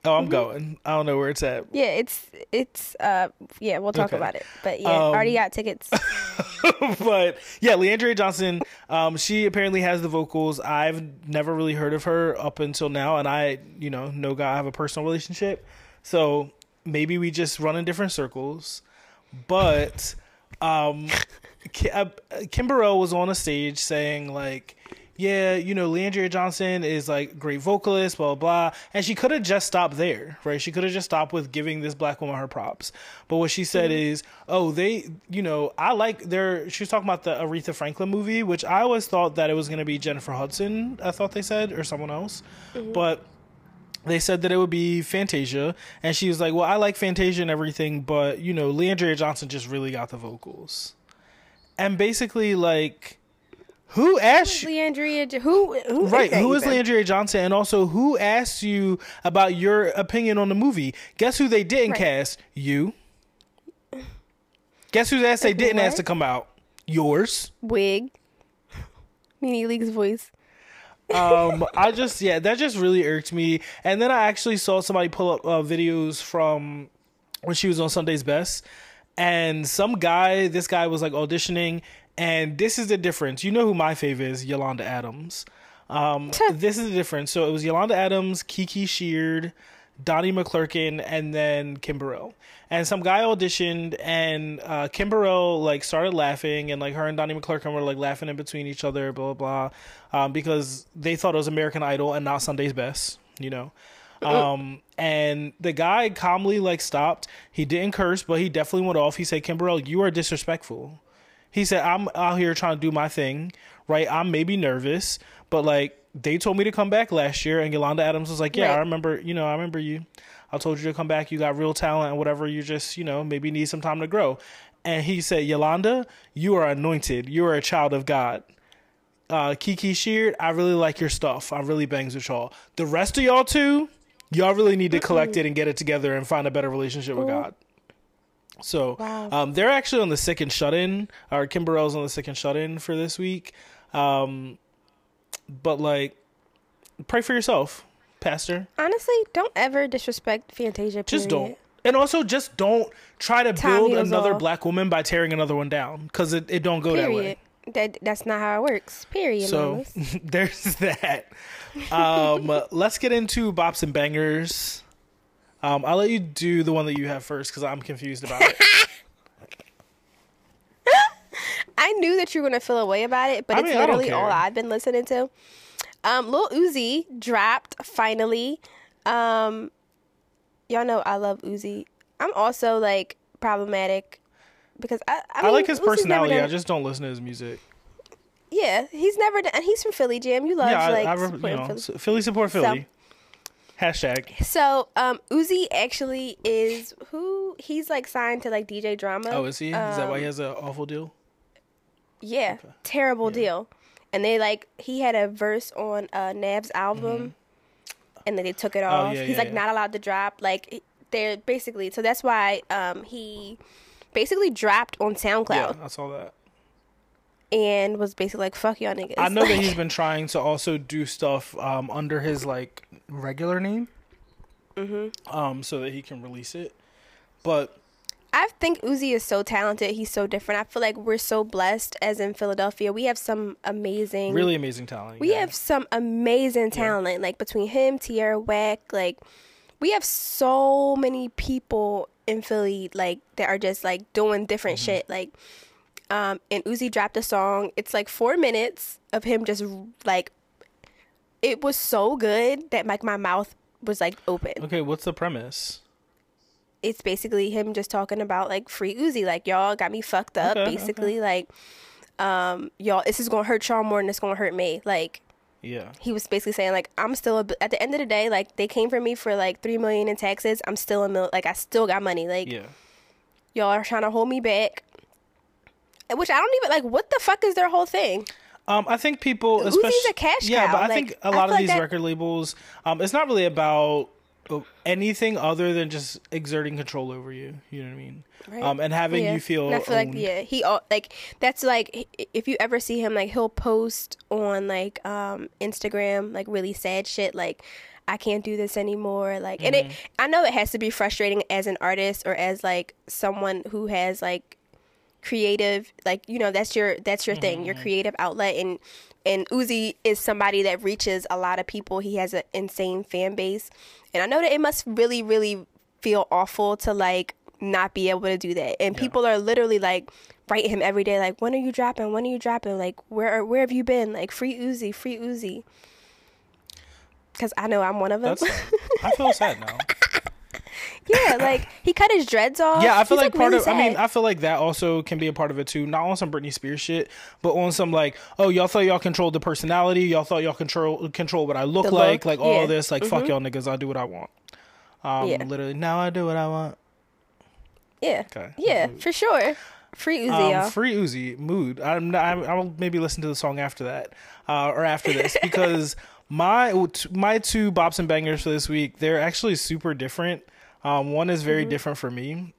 Oh, Mm-hmm. I'm going. I don't know where it's at. Yeah, it's it's uh yeah, we'll talk Okay. about it. But yeah, Um, already got tickets. but yeah, Leandria Johnson, um, she apparently has the vocals. I've never really heard of her up until now, and I, you know, know God, I have a personal relationship, so maybe we just run in different circles. But um, uh, Kim Burrell was on a stage saying like, yeah, you know, Leandria Johnson is like great vocalist, blah blah, blah. and she could have just stopped there, right? She could have just stopped with giving this black woman her props. But what she said mm-hmm. is, oh, they, you know, I like their. She was talking about the Aretha Franklin movie, which I always thought that it was going to be Jennifer Hudson. I thought they said or someone else, mm-hmm. but they said that it would be Fantasia, and she was like, "Well, I like Fantasia and everything, but you know, Leandria Johnson just really got the vocals." And basically, like, who asked you? Leandria, who who Right, who is even? Leandria Johnson, and also who asked you about your opinion on the movie? Guess who they didn't Right. cast? You. Guess whose asked they didn't ask to come out? Yours. Wig? Mini League's voice. um i just yeah that just really irked me and then i actually saw somebody pull up uh, videos from when she was on sunday's best and some guy this guy was like auditioning and this is the difference you know who my favorite is yolanda adams um this is the difference so it was yolanda adams kiki sheard Donnie McClurkin and then Kim Burrell. And some guy auditioned and uh Kim Burrell like started laughing and like her and Donnie McClurkin were like laughing in between each other, blah blah blah. Um, because they thought it was American Idol and not Sunday's best, you know. Um and the guy calmly like stopped. He didn't curse, but he definitely went off. He said, Kim Burrell, you are disrespectful. He said, I'm out here trying to do my thing, right? I'm maybe nervous, but like they told me to come back last year, and Yolanda Adams was like, Yeah, I remember, you know, I remember you. I told you to come back. You got real talent and whatever. You just, you know, maybe need some time to grow. And he said, Yolanda, you are anointed. You are a child of God. Uh, Kiki Sheard, I really like your stuff. I really bangs with y'all. The rest of y'all too, y'all really need to collect it and get it together and find a better relationship with God. So Wow. um, they're actually on the sick and shut in. Or Kim Burrell's on the sick and shut in for this week. Um, but like, pray for yourself, Pastor. Honestly, don't ever disrespect Fantasia. Just don't. And also, just don't try to Time build another all. black woman by tearing another one down because it, it don't go that way. That that's not how it works. Period. So there's that. Um, let's get into bops and bangers. Um, I'll let you do the one that you have first because I'm confused about it. I knew that you were gonna feel a way about it, but I it's mean, I don't literally all. I've been listening to. Um, Lil Uzi dropped finally. Um, y'all know I love Uzi. I'm also like problematic because I I, I, like his Uzi's personality. done- I just don't listen to his music. yeah, he's never done. And he's from Philly, Jam. You love yeah, I, like I, re- you know, Philly. Philly support Philly. Hashtag. So, um, Uzi actually is who he's like signed to like DJ Drama. Oh, is he? Is that why he Um, has an awful deal? Yeah, terrible deal. And they like he had a verse on uh Nav's album, and then they took it off. Mm-hmm. Oh, yeah, He's yeah, like yeah. not allowed to drop. Like they're basically so that's why um he basically dropped on SoundCloud Yeah, I saw that. And was basically like fuck y'all niggas. I know that he's been trying to also do stuff um, under his like regular name, mm-hmm. um, so that he can release it. But I think Uzi is so talented. He's so different. I feel like we're so blessed as in Philadelphia. We have some amazing really amazing talent. We yeah. have some amazing talent, like between him, Tierra Whack, like we have so many people in Philly, like that are just like doing different Mm-hmm. shit. Like, um, and Uzi dropped a song. It's like four minutes of him just like. It was so good that like my mouth was like open. Okay, what's the premise? It's basically him just talking about like free Uzi, like y'all got me fucked up. Okay, basically, like, um, y'all, this is gonna hurt y'all more than it's gonna hurt me. Like, Yeah. he was basically saying like I'm still a, at the end of the day like they came for me for like three million in taxes. I'm still a mil like I still got money. Like Yeah. y'all are trying to hold me back. Which I don't even like. What the fuck is their whole thing? Um, I think people, Uzi's especially a cash yeah, cow. but I Like, think a lot of like these that- record labels, um, it's not really about anything other than just exerting control over you. You know what I mean? Right. Um, and having Yeah. you feel. And I feel like owned. yeah, he all like that's like if you ever see him like he'll post on like um Instagram like really sad shit like I can't do this anymore like and Mm-hmm. it I know it has to be frustrating as an artist or as like someone who has like creative like you know that's your that's your thing Mm-hmm. your creative outlet. And and Uzi is somebody that reaches a lot of people. He has an insane fan base. And I know that it must really really feel awful to like not be able to do that. And people are literally like write him every day like when are you dropping? When are you dropping? Like where where have you been? Like free Uzi free Uzi. Because I know I'm one of them. That's. I feel sad now. yeah like he cut his dreads off Yeah, I feel He's, like, part really of. I mean. I feel like that also can be a part of it too. Not on some Britney Spears shit, but on some like, oh, y'all thought y'all controlled the personality. Y'all thought y'all control control what I look The like. look, Like all yeah. this. Like fuck y'all niggas. I do what I want. Um, Yeah. literally. Now I do what I want. yeah Okay. yeah for sure free Uzi y'all. Um, free Uzi mood. I'm not, I'm, I'll maybe listen to the song after that, uh, or after this because my my two bops and bangers for this week they're actually super different. Um, one is Mm-hmm. very different for me.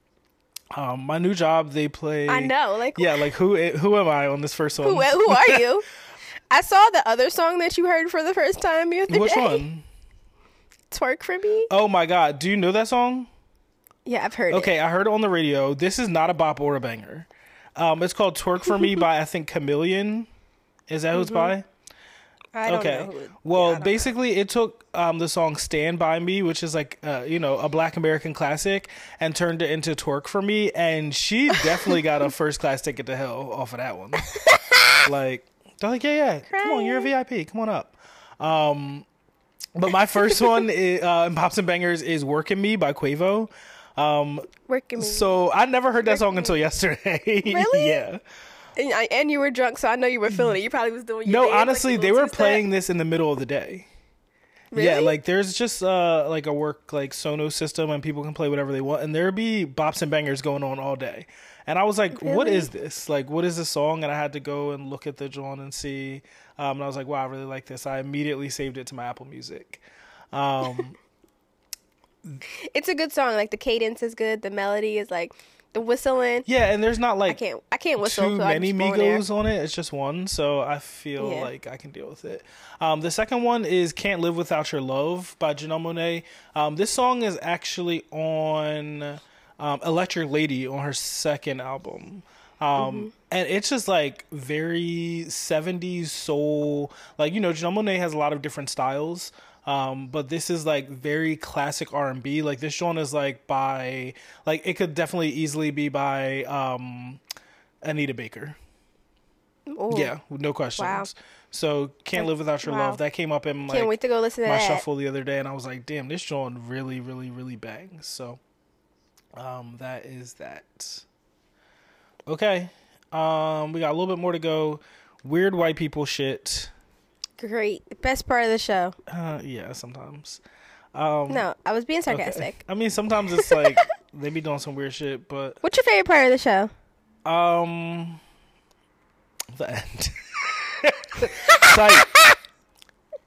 Um, my new job they play. I know like Yeah, like who who am I on this first one? Who, who are you? I saw the other song that you heard for the first time the other Which day. one? Twerk for me. Oh my god, do you know that song? Yeah, I've heard it. Okay, I heard it on the radio. This is not a bop or a banger. Um, it's called "Twerk for Me" by I think Chameleon. Is that who it's by? I don't okay. know. Well, yeah, basically, it took um, the song "Stand by Me," which is like uh, you know a Black American classic, and turned it into "Twerk for Me," and she definitely got a first class ticket to hell off of that one. like they're like, yeah, yeah, come on, you're a VIP, come on up. Um, but my first one is, uh, in Pops and Bangers is "Working Me" by Quavo. Um, Working me. so I never heard that song until yesterday. Really? yeah. And, I- and you were drunk, so I know you were feeling it. You probably was doing. No, dance, like, honestly, they were playing this in the middle of the day. Yeah, like there's just uh like a work like Sonos system and people can play whatever they want and there'd be bops and bangers going on all day. And I was like, what Really? is this? Like what is this song? And I had to go and look at the joint and see. Um and I was like, wow, I really like this. I immediately saved it to my Apple Music. Um It's a good song. Like the cadence is good. The melody is like whistling. Yeah, and there's not like I can't. I can't whistle. too so many just go in there. Migos on it. It's just one, so I feel Yeah. like I can deal with it. Um, the second one is "Can't Live Without Your Love" by Janelle Monáe. Um, this song is actually on um, "Electric Lady" on her second album. Um, Mm-hmm. and it's just like very 70s soul. Like you know, Janelle Monáe has a lot of different styles. Um, but this is like very classic R and B. Like this joint is like by like it could definitely easily be by um, Anita Baker. Ooh. Yeah, no questions. Wow. So can't live without your Wow. love. That came up in like Can't wait to go listen to my that. shuffle the other day, and I was like, damn, this joint really, really, really bangs. So, um, that is that. Okay, um, we got a little bit more to go. Weird white people shit. Great. The best part of the show. Uh, yeah, sometimes. Um, No, I was being okay. sarcastic. I mean, sometimes it's like they be doing some weird shit, but What's your favorite part of the show? Um, the end. Sight.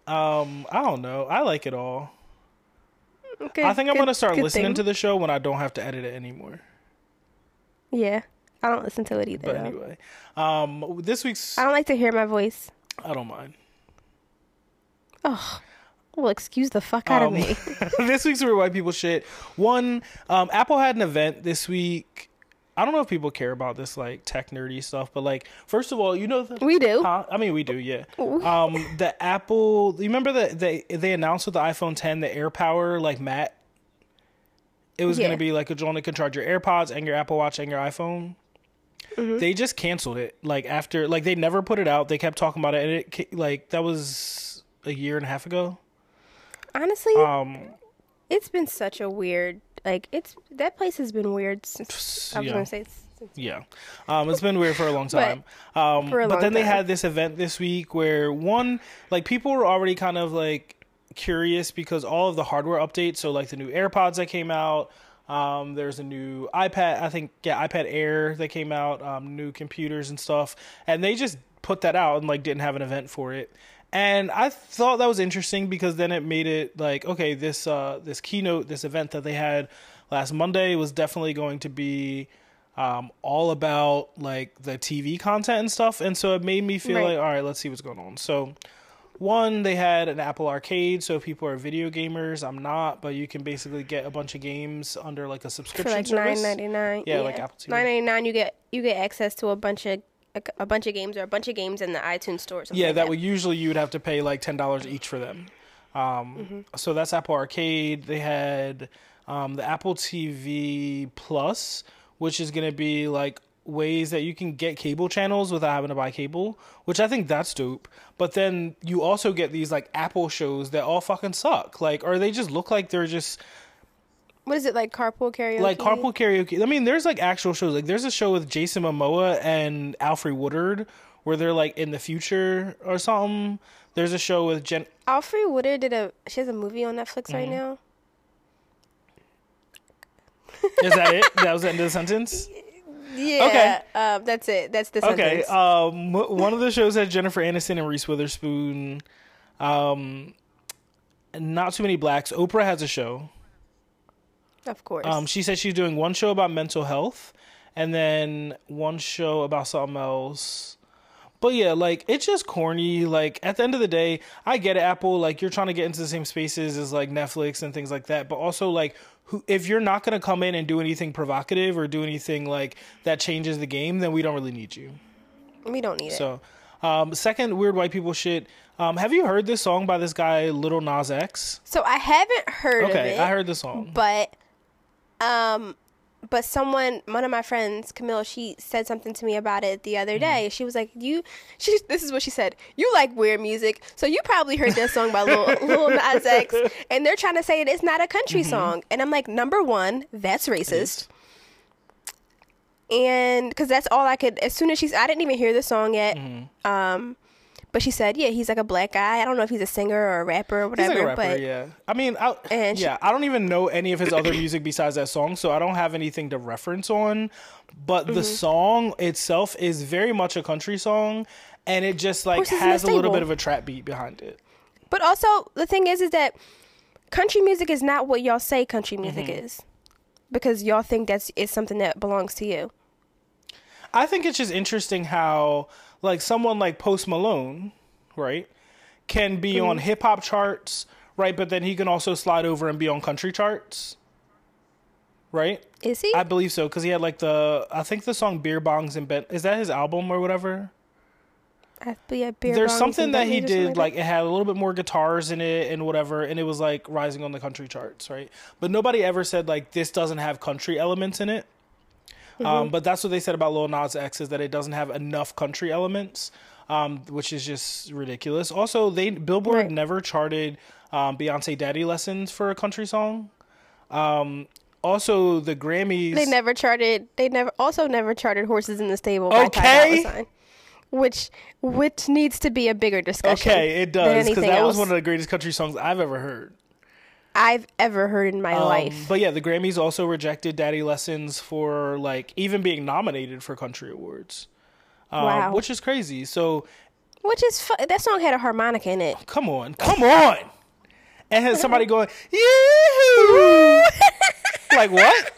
Um, I don't know. I like it all. Okay, I think I'm gonna start listening thing. to the show when I don't have to edit it anymore. Yeah, I don't listen to it either. But anyway, um, this week's I don't like to hear my voice. I don't mind. Oh, well, excuse the fuck out Um, of me. this week's weird white people shit. One, um, Apple had an event this week. I don't know if people care about this like tech nerdy stuff, but like first of all, you know the We do. Huh? I mean, we do, yeah. Um, the Apple. You remember that they they announced with the iPhone 10 the AirPower like mat. It was Yeah. gonna be like a joint that could charge your AirPods and your Apple Watch and your iPhone. Mm-hmm. They just canceled it. Like after, like they never put it out. They kept talking about it, and it like that was a year and a half ago. Honestly, Um, it's been such a weird. Like it's that place has been weird since. I was yeah. gonna say since Yeah. Um, it's been weird for a long But- time. um, for a but long then they time. had this event this week where one, like people were already kind of like curious because all of the hardware updates, so like the new AirPods that came out, um, there's a new iPad, I think, yeah, iPad Air that came out, um, new computers and stuff, and they just put that out and like didn't have an event for it. And I thought that was interesting because then it made it like okay, this uh, this keynote, this event that they had last Monday was definitely going to be um, all about like the TV content and stuff, and so it made me feel Right. like all right, let's see what's going on. So one, they had an Apple Arcade, so if people are video gamers, I'm not, but you can basically get a bunch of games under like a subscription for like service. nine ninety nine. Yeah, like Apple TV. Nine ninety nine. You get you get access to a bunch of a, a bunch of games or a bunch of games in the iTunes store. Yeah, like that would usually you would have to pay like ten dollars each for them. Um, Mm-hmm. So that's Apple Arcade. They had um, the Apple TV Plus, which is going to be like ways that you can get cable channels without having to buy cable, which I think that's dope. But then you also get these like Apple shows that all fucking suck, like or they just look like they're just What is it like? Carpool karaoke. like carpool karaoke. I mean, there's like actual shows. Like there's a show with Jason Momoa and Alfre Woodard where they're like in the future or something. There's a show with Jen. Alfre Woodard did a. She has a movie on Netflix right Mm-hmm. now. Is that it? that was the end of the sentence. Yeah. Okay. Um, that's it. That's the Okay. sentence. Um, one of the shows had Jennifer Aniston and Reese Witherspoon. Um, not too many blacks. Oprah has a show. Of course. Um, she said she's doing one show about mental health, and then one show about something else. But yeah, like it's just corny. Like at the end of the day, I get it, Apple. Like you're trying to get into the same spaces as like Netflix and things like that. But also like, who if you're not gonna come in and do anything provocative or do anything like that changes the game, then we don't really need you. we don't need it. So, um, second weird white people shit. Um, have you heard this song by this guy Little Nas X? So I haven't heard Okay, it. I heard the song. but um but someone one of my friends camille she said something to me about it the Mm-hmm. other day she was like you she this is what she said you like weird music so you probably heard this song by lil, lil nas x and they're trying to say it's not a country Mm-hmm. song and i'm like number one that's racist and because that's all i could as soon as she's i didn't even hear the song yet Mm-hmm. um but she said yeah he's like a black guy i don't know if he's a singer or a rapper or whatever like a rapper, but yeah. I mean, I, And she- yeah, I don't even know any of his other music besides that song, so I don't have anything to reference on. But Mm-hmm. the song itself is very much a country song, and it just like Horses in the has a little bit of a trap beat behind it. But also the thing is, is that country music is not what y'all say country music Mm-hmm. is, because y'all think that's it's something that belongs to you. I think it's just interesting how like someone like Post Malone, right, can be mm-hmm. on hip hop charts, right, but then he can also slide over and be on country charts. Right? Is he? I believe so cuz he had like the I think the song Beer Bongs and Ben is that his album or whatever? I, yeah, beer There's something that he did like it had a little bit more guitars in it and whatever and it was like rising on the country charts, right? But nobody ever said like this doesn't have country elements in it. Mm-hmm. Um, but that's what they said about Lil Nas X is that it doesn't have enough country elements, um, which is just ridiculous. Also, they Billboard Right. never charted um, Beyonce "Daddy Lessons" for a country song. Um, also, the Grammys. They never charted. They never also never charted "Horses in the Stable" Okay. Which which needs to be a bigger discussion. okay, it does because that was one of the greatest country songs I've ever heard. I've ever heard in my Um, life. But yeah, the Grammys also rejected Daddy Lessons for like even being nominated for country awards. Um, Wow. Which is crazy. So Which is fu- that song had a harmonica in it. come on, come on. And has somebody going, Like what?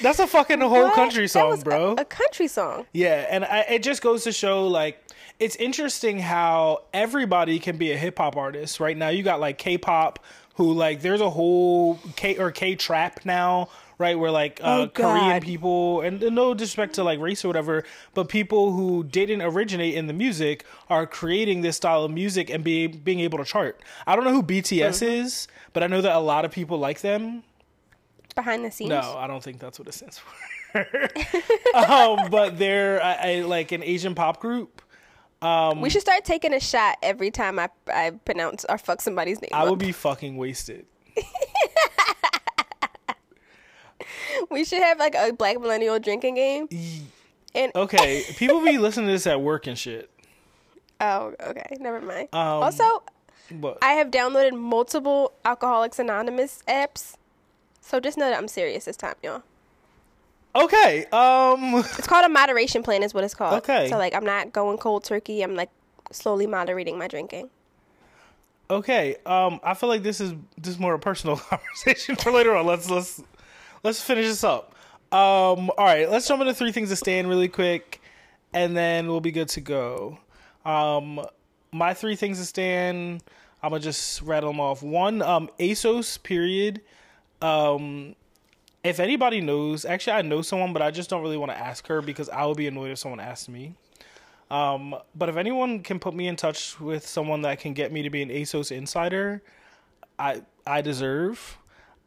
That's a fucking whole What? country song, was a- bro. A, country song. Yeah, and I, it just goes to show like it's interesting how everybody can be a hip hop artist. Right now, you got like K-pop, who like there's a whole K or K-trap now, right? Where like uh, Oh, Korean people, and no disrespect to like race or whatever, but people who didn't originate in the music are creating this style of music and be being able to chart. I don't know who BTS Mm-hmm. is, but I know that a lot of people like them. Behind the scenes. No, I don't think that's what it stands for. um, but they're I, I, like an Asian pop group. We should start taking a shot every time I I pronounce or fuck somebody's name. I up. would be fucking wasted. We should have like a black millennial drinking game. And Okay, people be listening to this at work and shit. oh, okay, never mind. Um, also, I have downloaded multiple Alcoholics Anonymous apps, so just know that I'm serious this time, y'all. Okay, um, It's called a moderation plan, is what it's called. Okay. So like, I'm not going cold turkey. I'm like slowly moderating my drinking. okay, um, I feel like this is this is more a personal conversation for later on. Let's let's let's finish this up. Um, all right, let's jump into three things to stand really quick, and then we'll be good to go. Um, my three things to stand. I'm gonna just rattle them off. One, um, ASOS period. Um, if anybody knows, actually, I know someone, but I just don't really want to ask her because I would be annoyed if someone asked me. Um, but if anyone can put me in touch with someone that can get me to be an ASOS insider, I I deserve.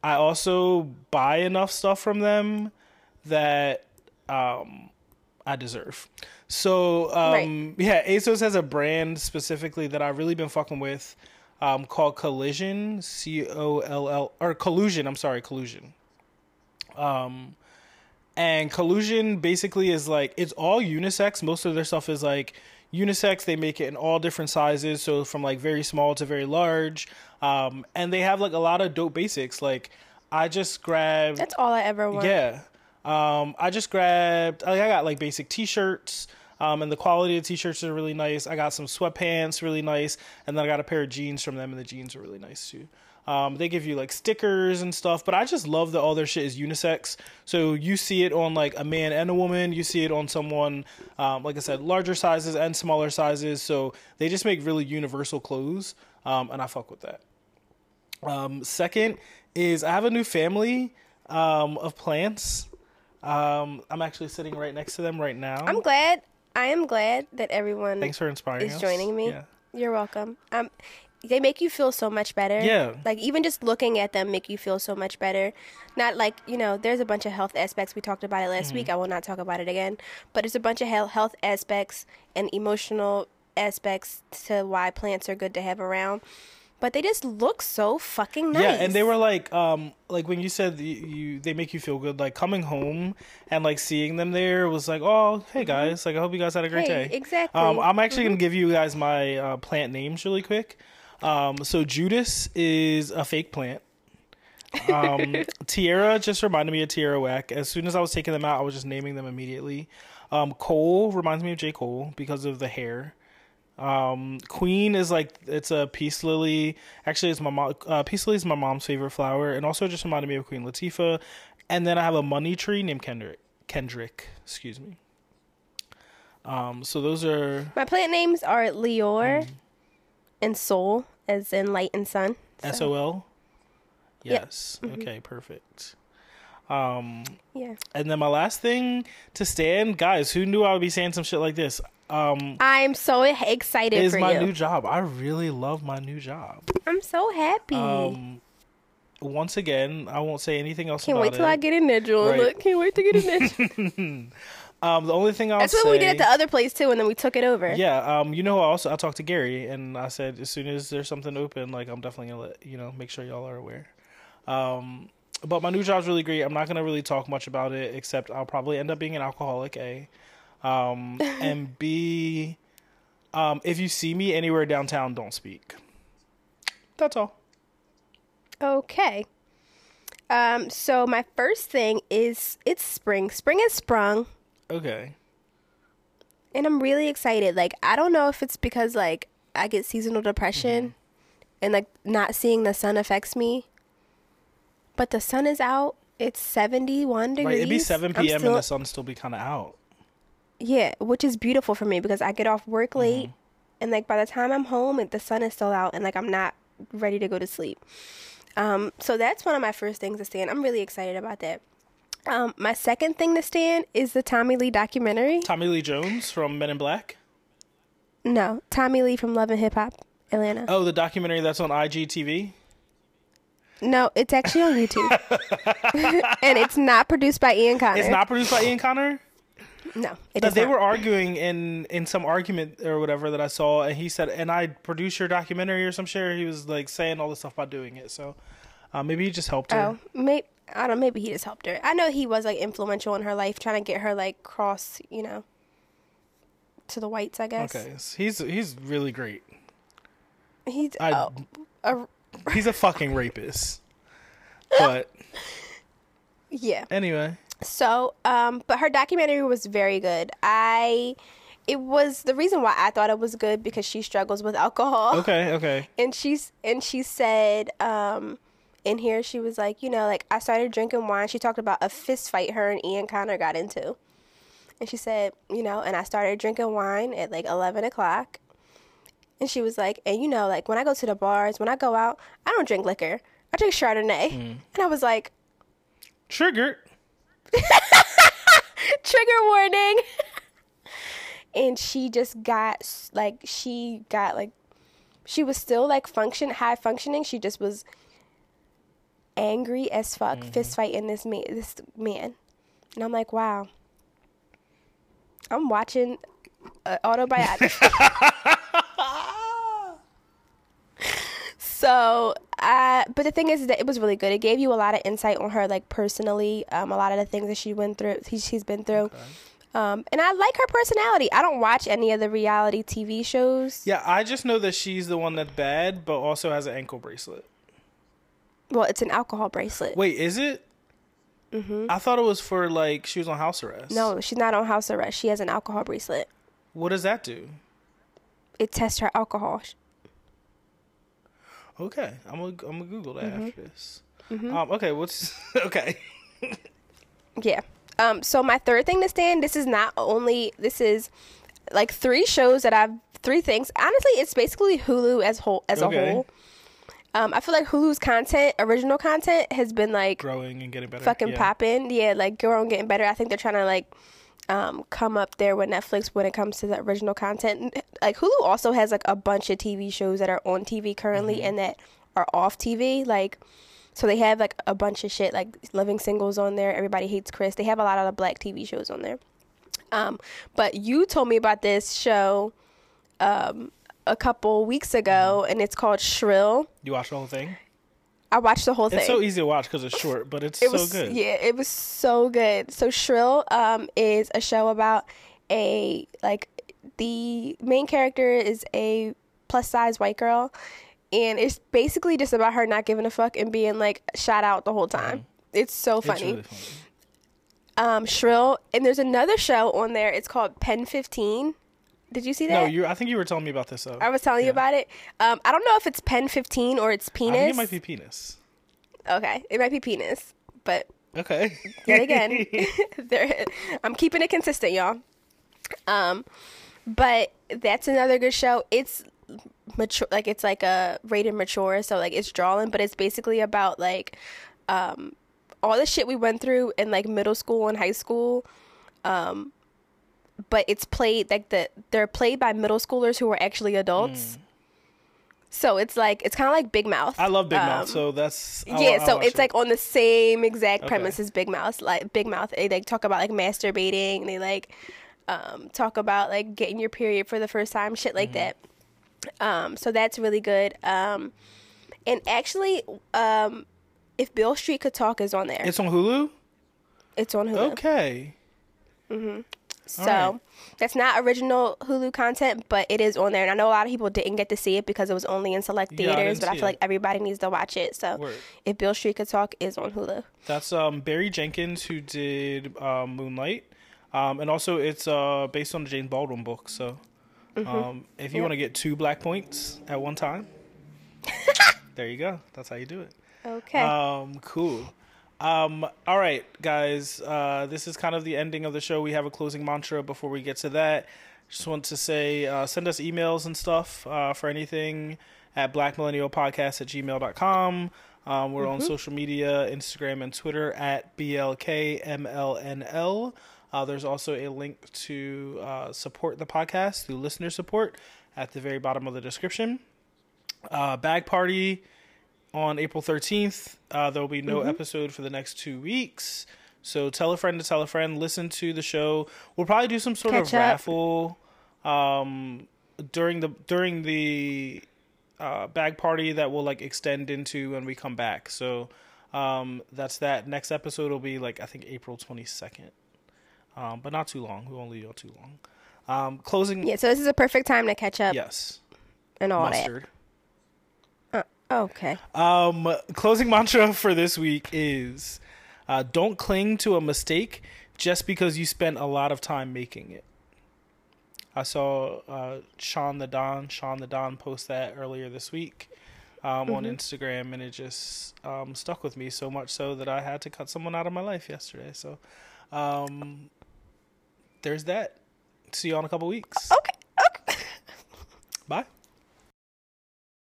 I also buy enough stuff from them that um, I deserve. So um, yeah, ASOS has a brand specifically that I've really been fucking with um, called Collision, C O L L or Collusion. I'm sorry, Collusion. Um, and Collusion basically is like it's all unisex. Most of their stuff is like unisex. They make it in all different sizes, so from like very small to very large. Um, and they have like a lot of dope basics. Like I just grabbed That's all I ever want. yeah. Um, I just grabbed. Like, I got like basic T-shirts. Um, and the quality of the T-shirts are really nice. I got some sweatpants, really nice, and then I got a pair of jeans from them, and the jeans are really nice too. Um, they give you like stickers and stuff, but I just love that all their shit is unisex. So you see it on like a man and a woman. You see it on someone, um, like I said, larger sizes and smaller sizes. So they just make really universal clothes, um, and I fuck with that. Um, second is I have a new family um, of plants. Um, I'm actually sitting right next to them right now. I'm glad. I am glad that everyone Thanks for inspiring is us. joining me. Yeah. You're welcome. Um, they make you feel so much better. Yeah. Like even just looking at them make you feel so much better. Not like you know, there's a bunch of health aspects. We talked about it last Mm-hmm. week. I will not talk about it again. But there's a bunch of health health aspects and emotional aspects to why plants are good to have around. But they just look so fucking nice. Yeah, and they were like, um, like when you said you, you, they make you feel good. Like coming home and like seeing them there was like, oh, hey guys, like I hope you guys had a great Mm-hmm. Hey, day. exactly. Mm-hmm. Um, I'm actually gonna give you guys my uh, plant names really quick. Um, so Judas is a fake plant. Um, Tierra just reminded me of Tierra Whack. As soon as I was taking them out, I was just naming them immediately. Um, Cole reminds me of J. Cole because of the hair. Um, Queen is like it's a peace lily. Actually, it's my mom. Uh, peace lily is my mom's favorite flower, and also just reminded me of Queen Latifah. And then I have a money tree named Kendrick. Kendrick, excuse me. Um, so those are My plant names are Leor Mm. and Sol, as in light and sun. So, S O L. Yep. Yes. Okay. Perfect. Um, yeah. and then my last thing to stand, guys. Who knew I would be saying some shit like this? Um, I'm so excited is for my you. new job. I really love my new job. I'm so happy. Um, once again, I won't say anything else Can't wait till it. I get in there, Jewel. Right. Look, can't wait to get in there. um, the only thing I'll That's say, what we did at the other place too, and then we took it over. yeah. Um, you know, I also I talked to Gary, and I said as soon as there's something open, like I'm definitely gonna let you know, make sure y'all are aware. Um, but my new job's really great. I'm not gonna really talk much about it, except I'll probably end up being an alcoholic. A, um, and B, um, if you see me anywhere downtown, don't speak. That's all. Okay. Um, so my first thing is it's spring. Spring has sprung, Okay. and I'm really excited. Like I don't know if it's because like I get seasonal depression, Mm-hmm. and like not seeing the sun affects me. But the sun is out. It's 71 degrees. Right. It'd be 7 p.m. still- and the sun still be kind of out. Yeah, which is beautiful for me because I get off work late Mm-hmm. and like by the time I'm home it- the sun is still out and like I'm not ready to go to sleep. Um so that's one of my first things to stand. I'm really excited about that. Um my second thing to stand is the Tommy Lee documentary. Tommy Lee Jones from Men in Black. No, Tommy Lee from Love and Hip Hop Atlanta. Oh, the documentary that's on IGTV. No, it's actually on YouTube. and it's not produced by Ian Connor. It's not produced by Ian Connor. No, it But is they not. were arguing in in some argument or whatever that I saw, and he said, "And I produced your documentary or some shit." He was like saying all this stuff about doing it. So uh, maybe he just helped her. Oh, maybe I don't. know, Maybe he just helped her. I know he was like influential in her life, trying to get her like cross, you know, to the whites. I guess. Okay, he's he's really great. He's I- oh, a, He's a fucking rapist. But yeah. anyway, So, um, but her documentary was very good. I, it was the reason why I thought it was good because she struggles with alcohol. okay, okay. and she's and she said um in here she was like you know like i started drinking wine. She talked about a fist fight her and ian connor got into. And she said you know and i started drinking wine at like 11 o'clock. And she was like and you know like when i go to the bars when i go out i don't drink liquor. I drink chardonnay. Mm. And i was like Triggered. trigger warning. And she just got like she got like she was still like function high functioning. She just was angry as fuck fist fighting this man this man. And i'm like wow. I'm watching an autobiography so uh but the thing is that it was really good. It gave you a lot of insight on her like personally um a lot of the things that she went through he, she's been through. Um and i like her personality. I don't watch any of the reality tv shows. Yeah, I just know that she's the one that's bad, but also has an ankle bracelet. Well it's an alcohol bracelet Wait, is it? Mm-hmm. I thought it was for like she was on house arrest. no she's not on house arrest she has an alcohol bracelet What does that do? it tests her alcohol Okay, I'm gonna I'm gonna Google that Mm-hmm. after this. Um, okay, what's okay? Yeah. Um, so my third thing to stand, this is not only this is like three shows that I've three things. Honestly, it's basically Hulu as whole as Okay. a whole. Um, I feel like Hulu's content, original content, has been like Growing and getting better. fucking yeah. popping. Yeah, like growing, getting better. I think they're trying to like um, come up there with Netflix when it comes to the original content. Like Hulu also has like a bunch of TV shows that are on TV currently Mm-hmm. and that are off TV. Like, so they have like a bunch of shit like Living Singles on there. Everybody hates Chris. They have a lot of the black TV shows on there. Um, but you told me about this show um, a couple weeks ago, Mm-hmm. and it's called Shrill. You watch the whole thing? I watched the whole thing. It's so easy to watch because it's short, but it's it so was good. yeah it was so good so shrill um is a show about a like the main character is a plus size white girl and it's basically just about her not giving a fuck and being like shot out the whole time it's so It's funny really funny. um shrill and there's another show on there it's called pen 15 Did you see that? No, you. I think you were telling me about this. Though. I was telling you about it. Um, I don't know if it's pen 15 or it's I penis. think it might be penis. Okay, it might be penis, but Okay. yet again, there, I'm keeping it consistent, y'all. Um, but that's another good show. It's mature, like it's like a rated mature, so like it's drawing, but it's basically about like um all the shit we went through in like middle school and high school. Um, but it's played like the they're played by middle schoolers who are actually adults. So it's like it's kind of like Big Mouth. I love Big Mouth, Um, so that's I'll- yeah, I'll so it's it. like on the same exact Okay. premise as Big Mouth. Like Big Mouth, they like talk about like masturbating. They like um, talk about like getting your period for the first time, shit like Mm-hmm. that. Um, so that's really good. Um, and actually, um, if Beale Street could talk is on there. It's on Hulu. It's on Hulu. Okay. So Alright. that's not original Hulu content, but it is on there. And I know a lot of people didn't get to see it because it was only in select Yeah, I theaters, but I feel it. like everybody needs to watch it. So Word. if Beale Street could talk is on Hulu. That's um Barry Jenkins who did um, Moonlight, um, and also it's uh based on the James Baldwin book. So, Mm-hmm. um, if you want to get two black points at one time, there you go. That's how you do it. Okay. Um, cool. Um, all right, guys. Uh, this is kind of the ending of the show. We have a closing mantra before we get to that. Just want to say, uh, send us emails and stuff uh, for anything at blackmillennialpodcast at gmail.com. Um, we're on social media, Instagram and Twitter at BLKMLNL. Uh, there's also a link to uh, support the podcast through listener support at the very bottom of the description. Uh, bag party on April 13th. Uh, there will be no episode for the next two weeks. So tell a friend to tell a friend. Listen to the show. We'll probably do some sort Catch of up. raffle um, during the during the uh, bag party that we'll like extend into when we come back. So um, that's that. Next episode will be like I think April 22nd, um, but not too long. We won't leave you all too long. Um, closing. yeah, so this is a perfect time to catch up Yes. and all Mustard. that. Okay. Um, closing mantra for this week is uh, don't cling to a mistake just because you spent a lot of time making it. I saw uh, Sean the Don, Sean the Don post that earlier this week um, on Instagram, and it just um, stuck with me so much so that I had to cut someone out of my life yesterday. So um, there's that. See you all in a couple weeks. Okay. Okay. Bye.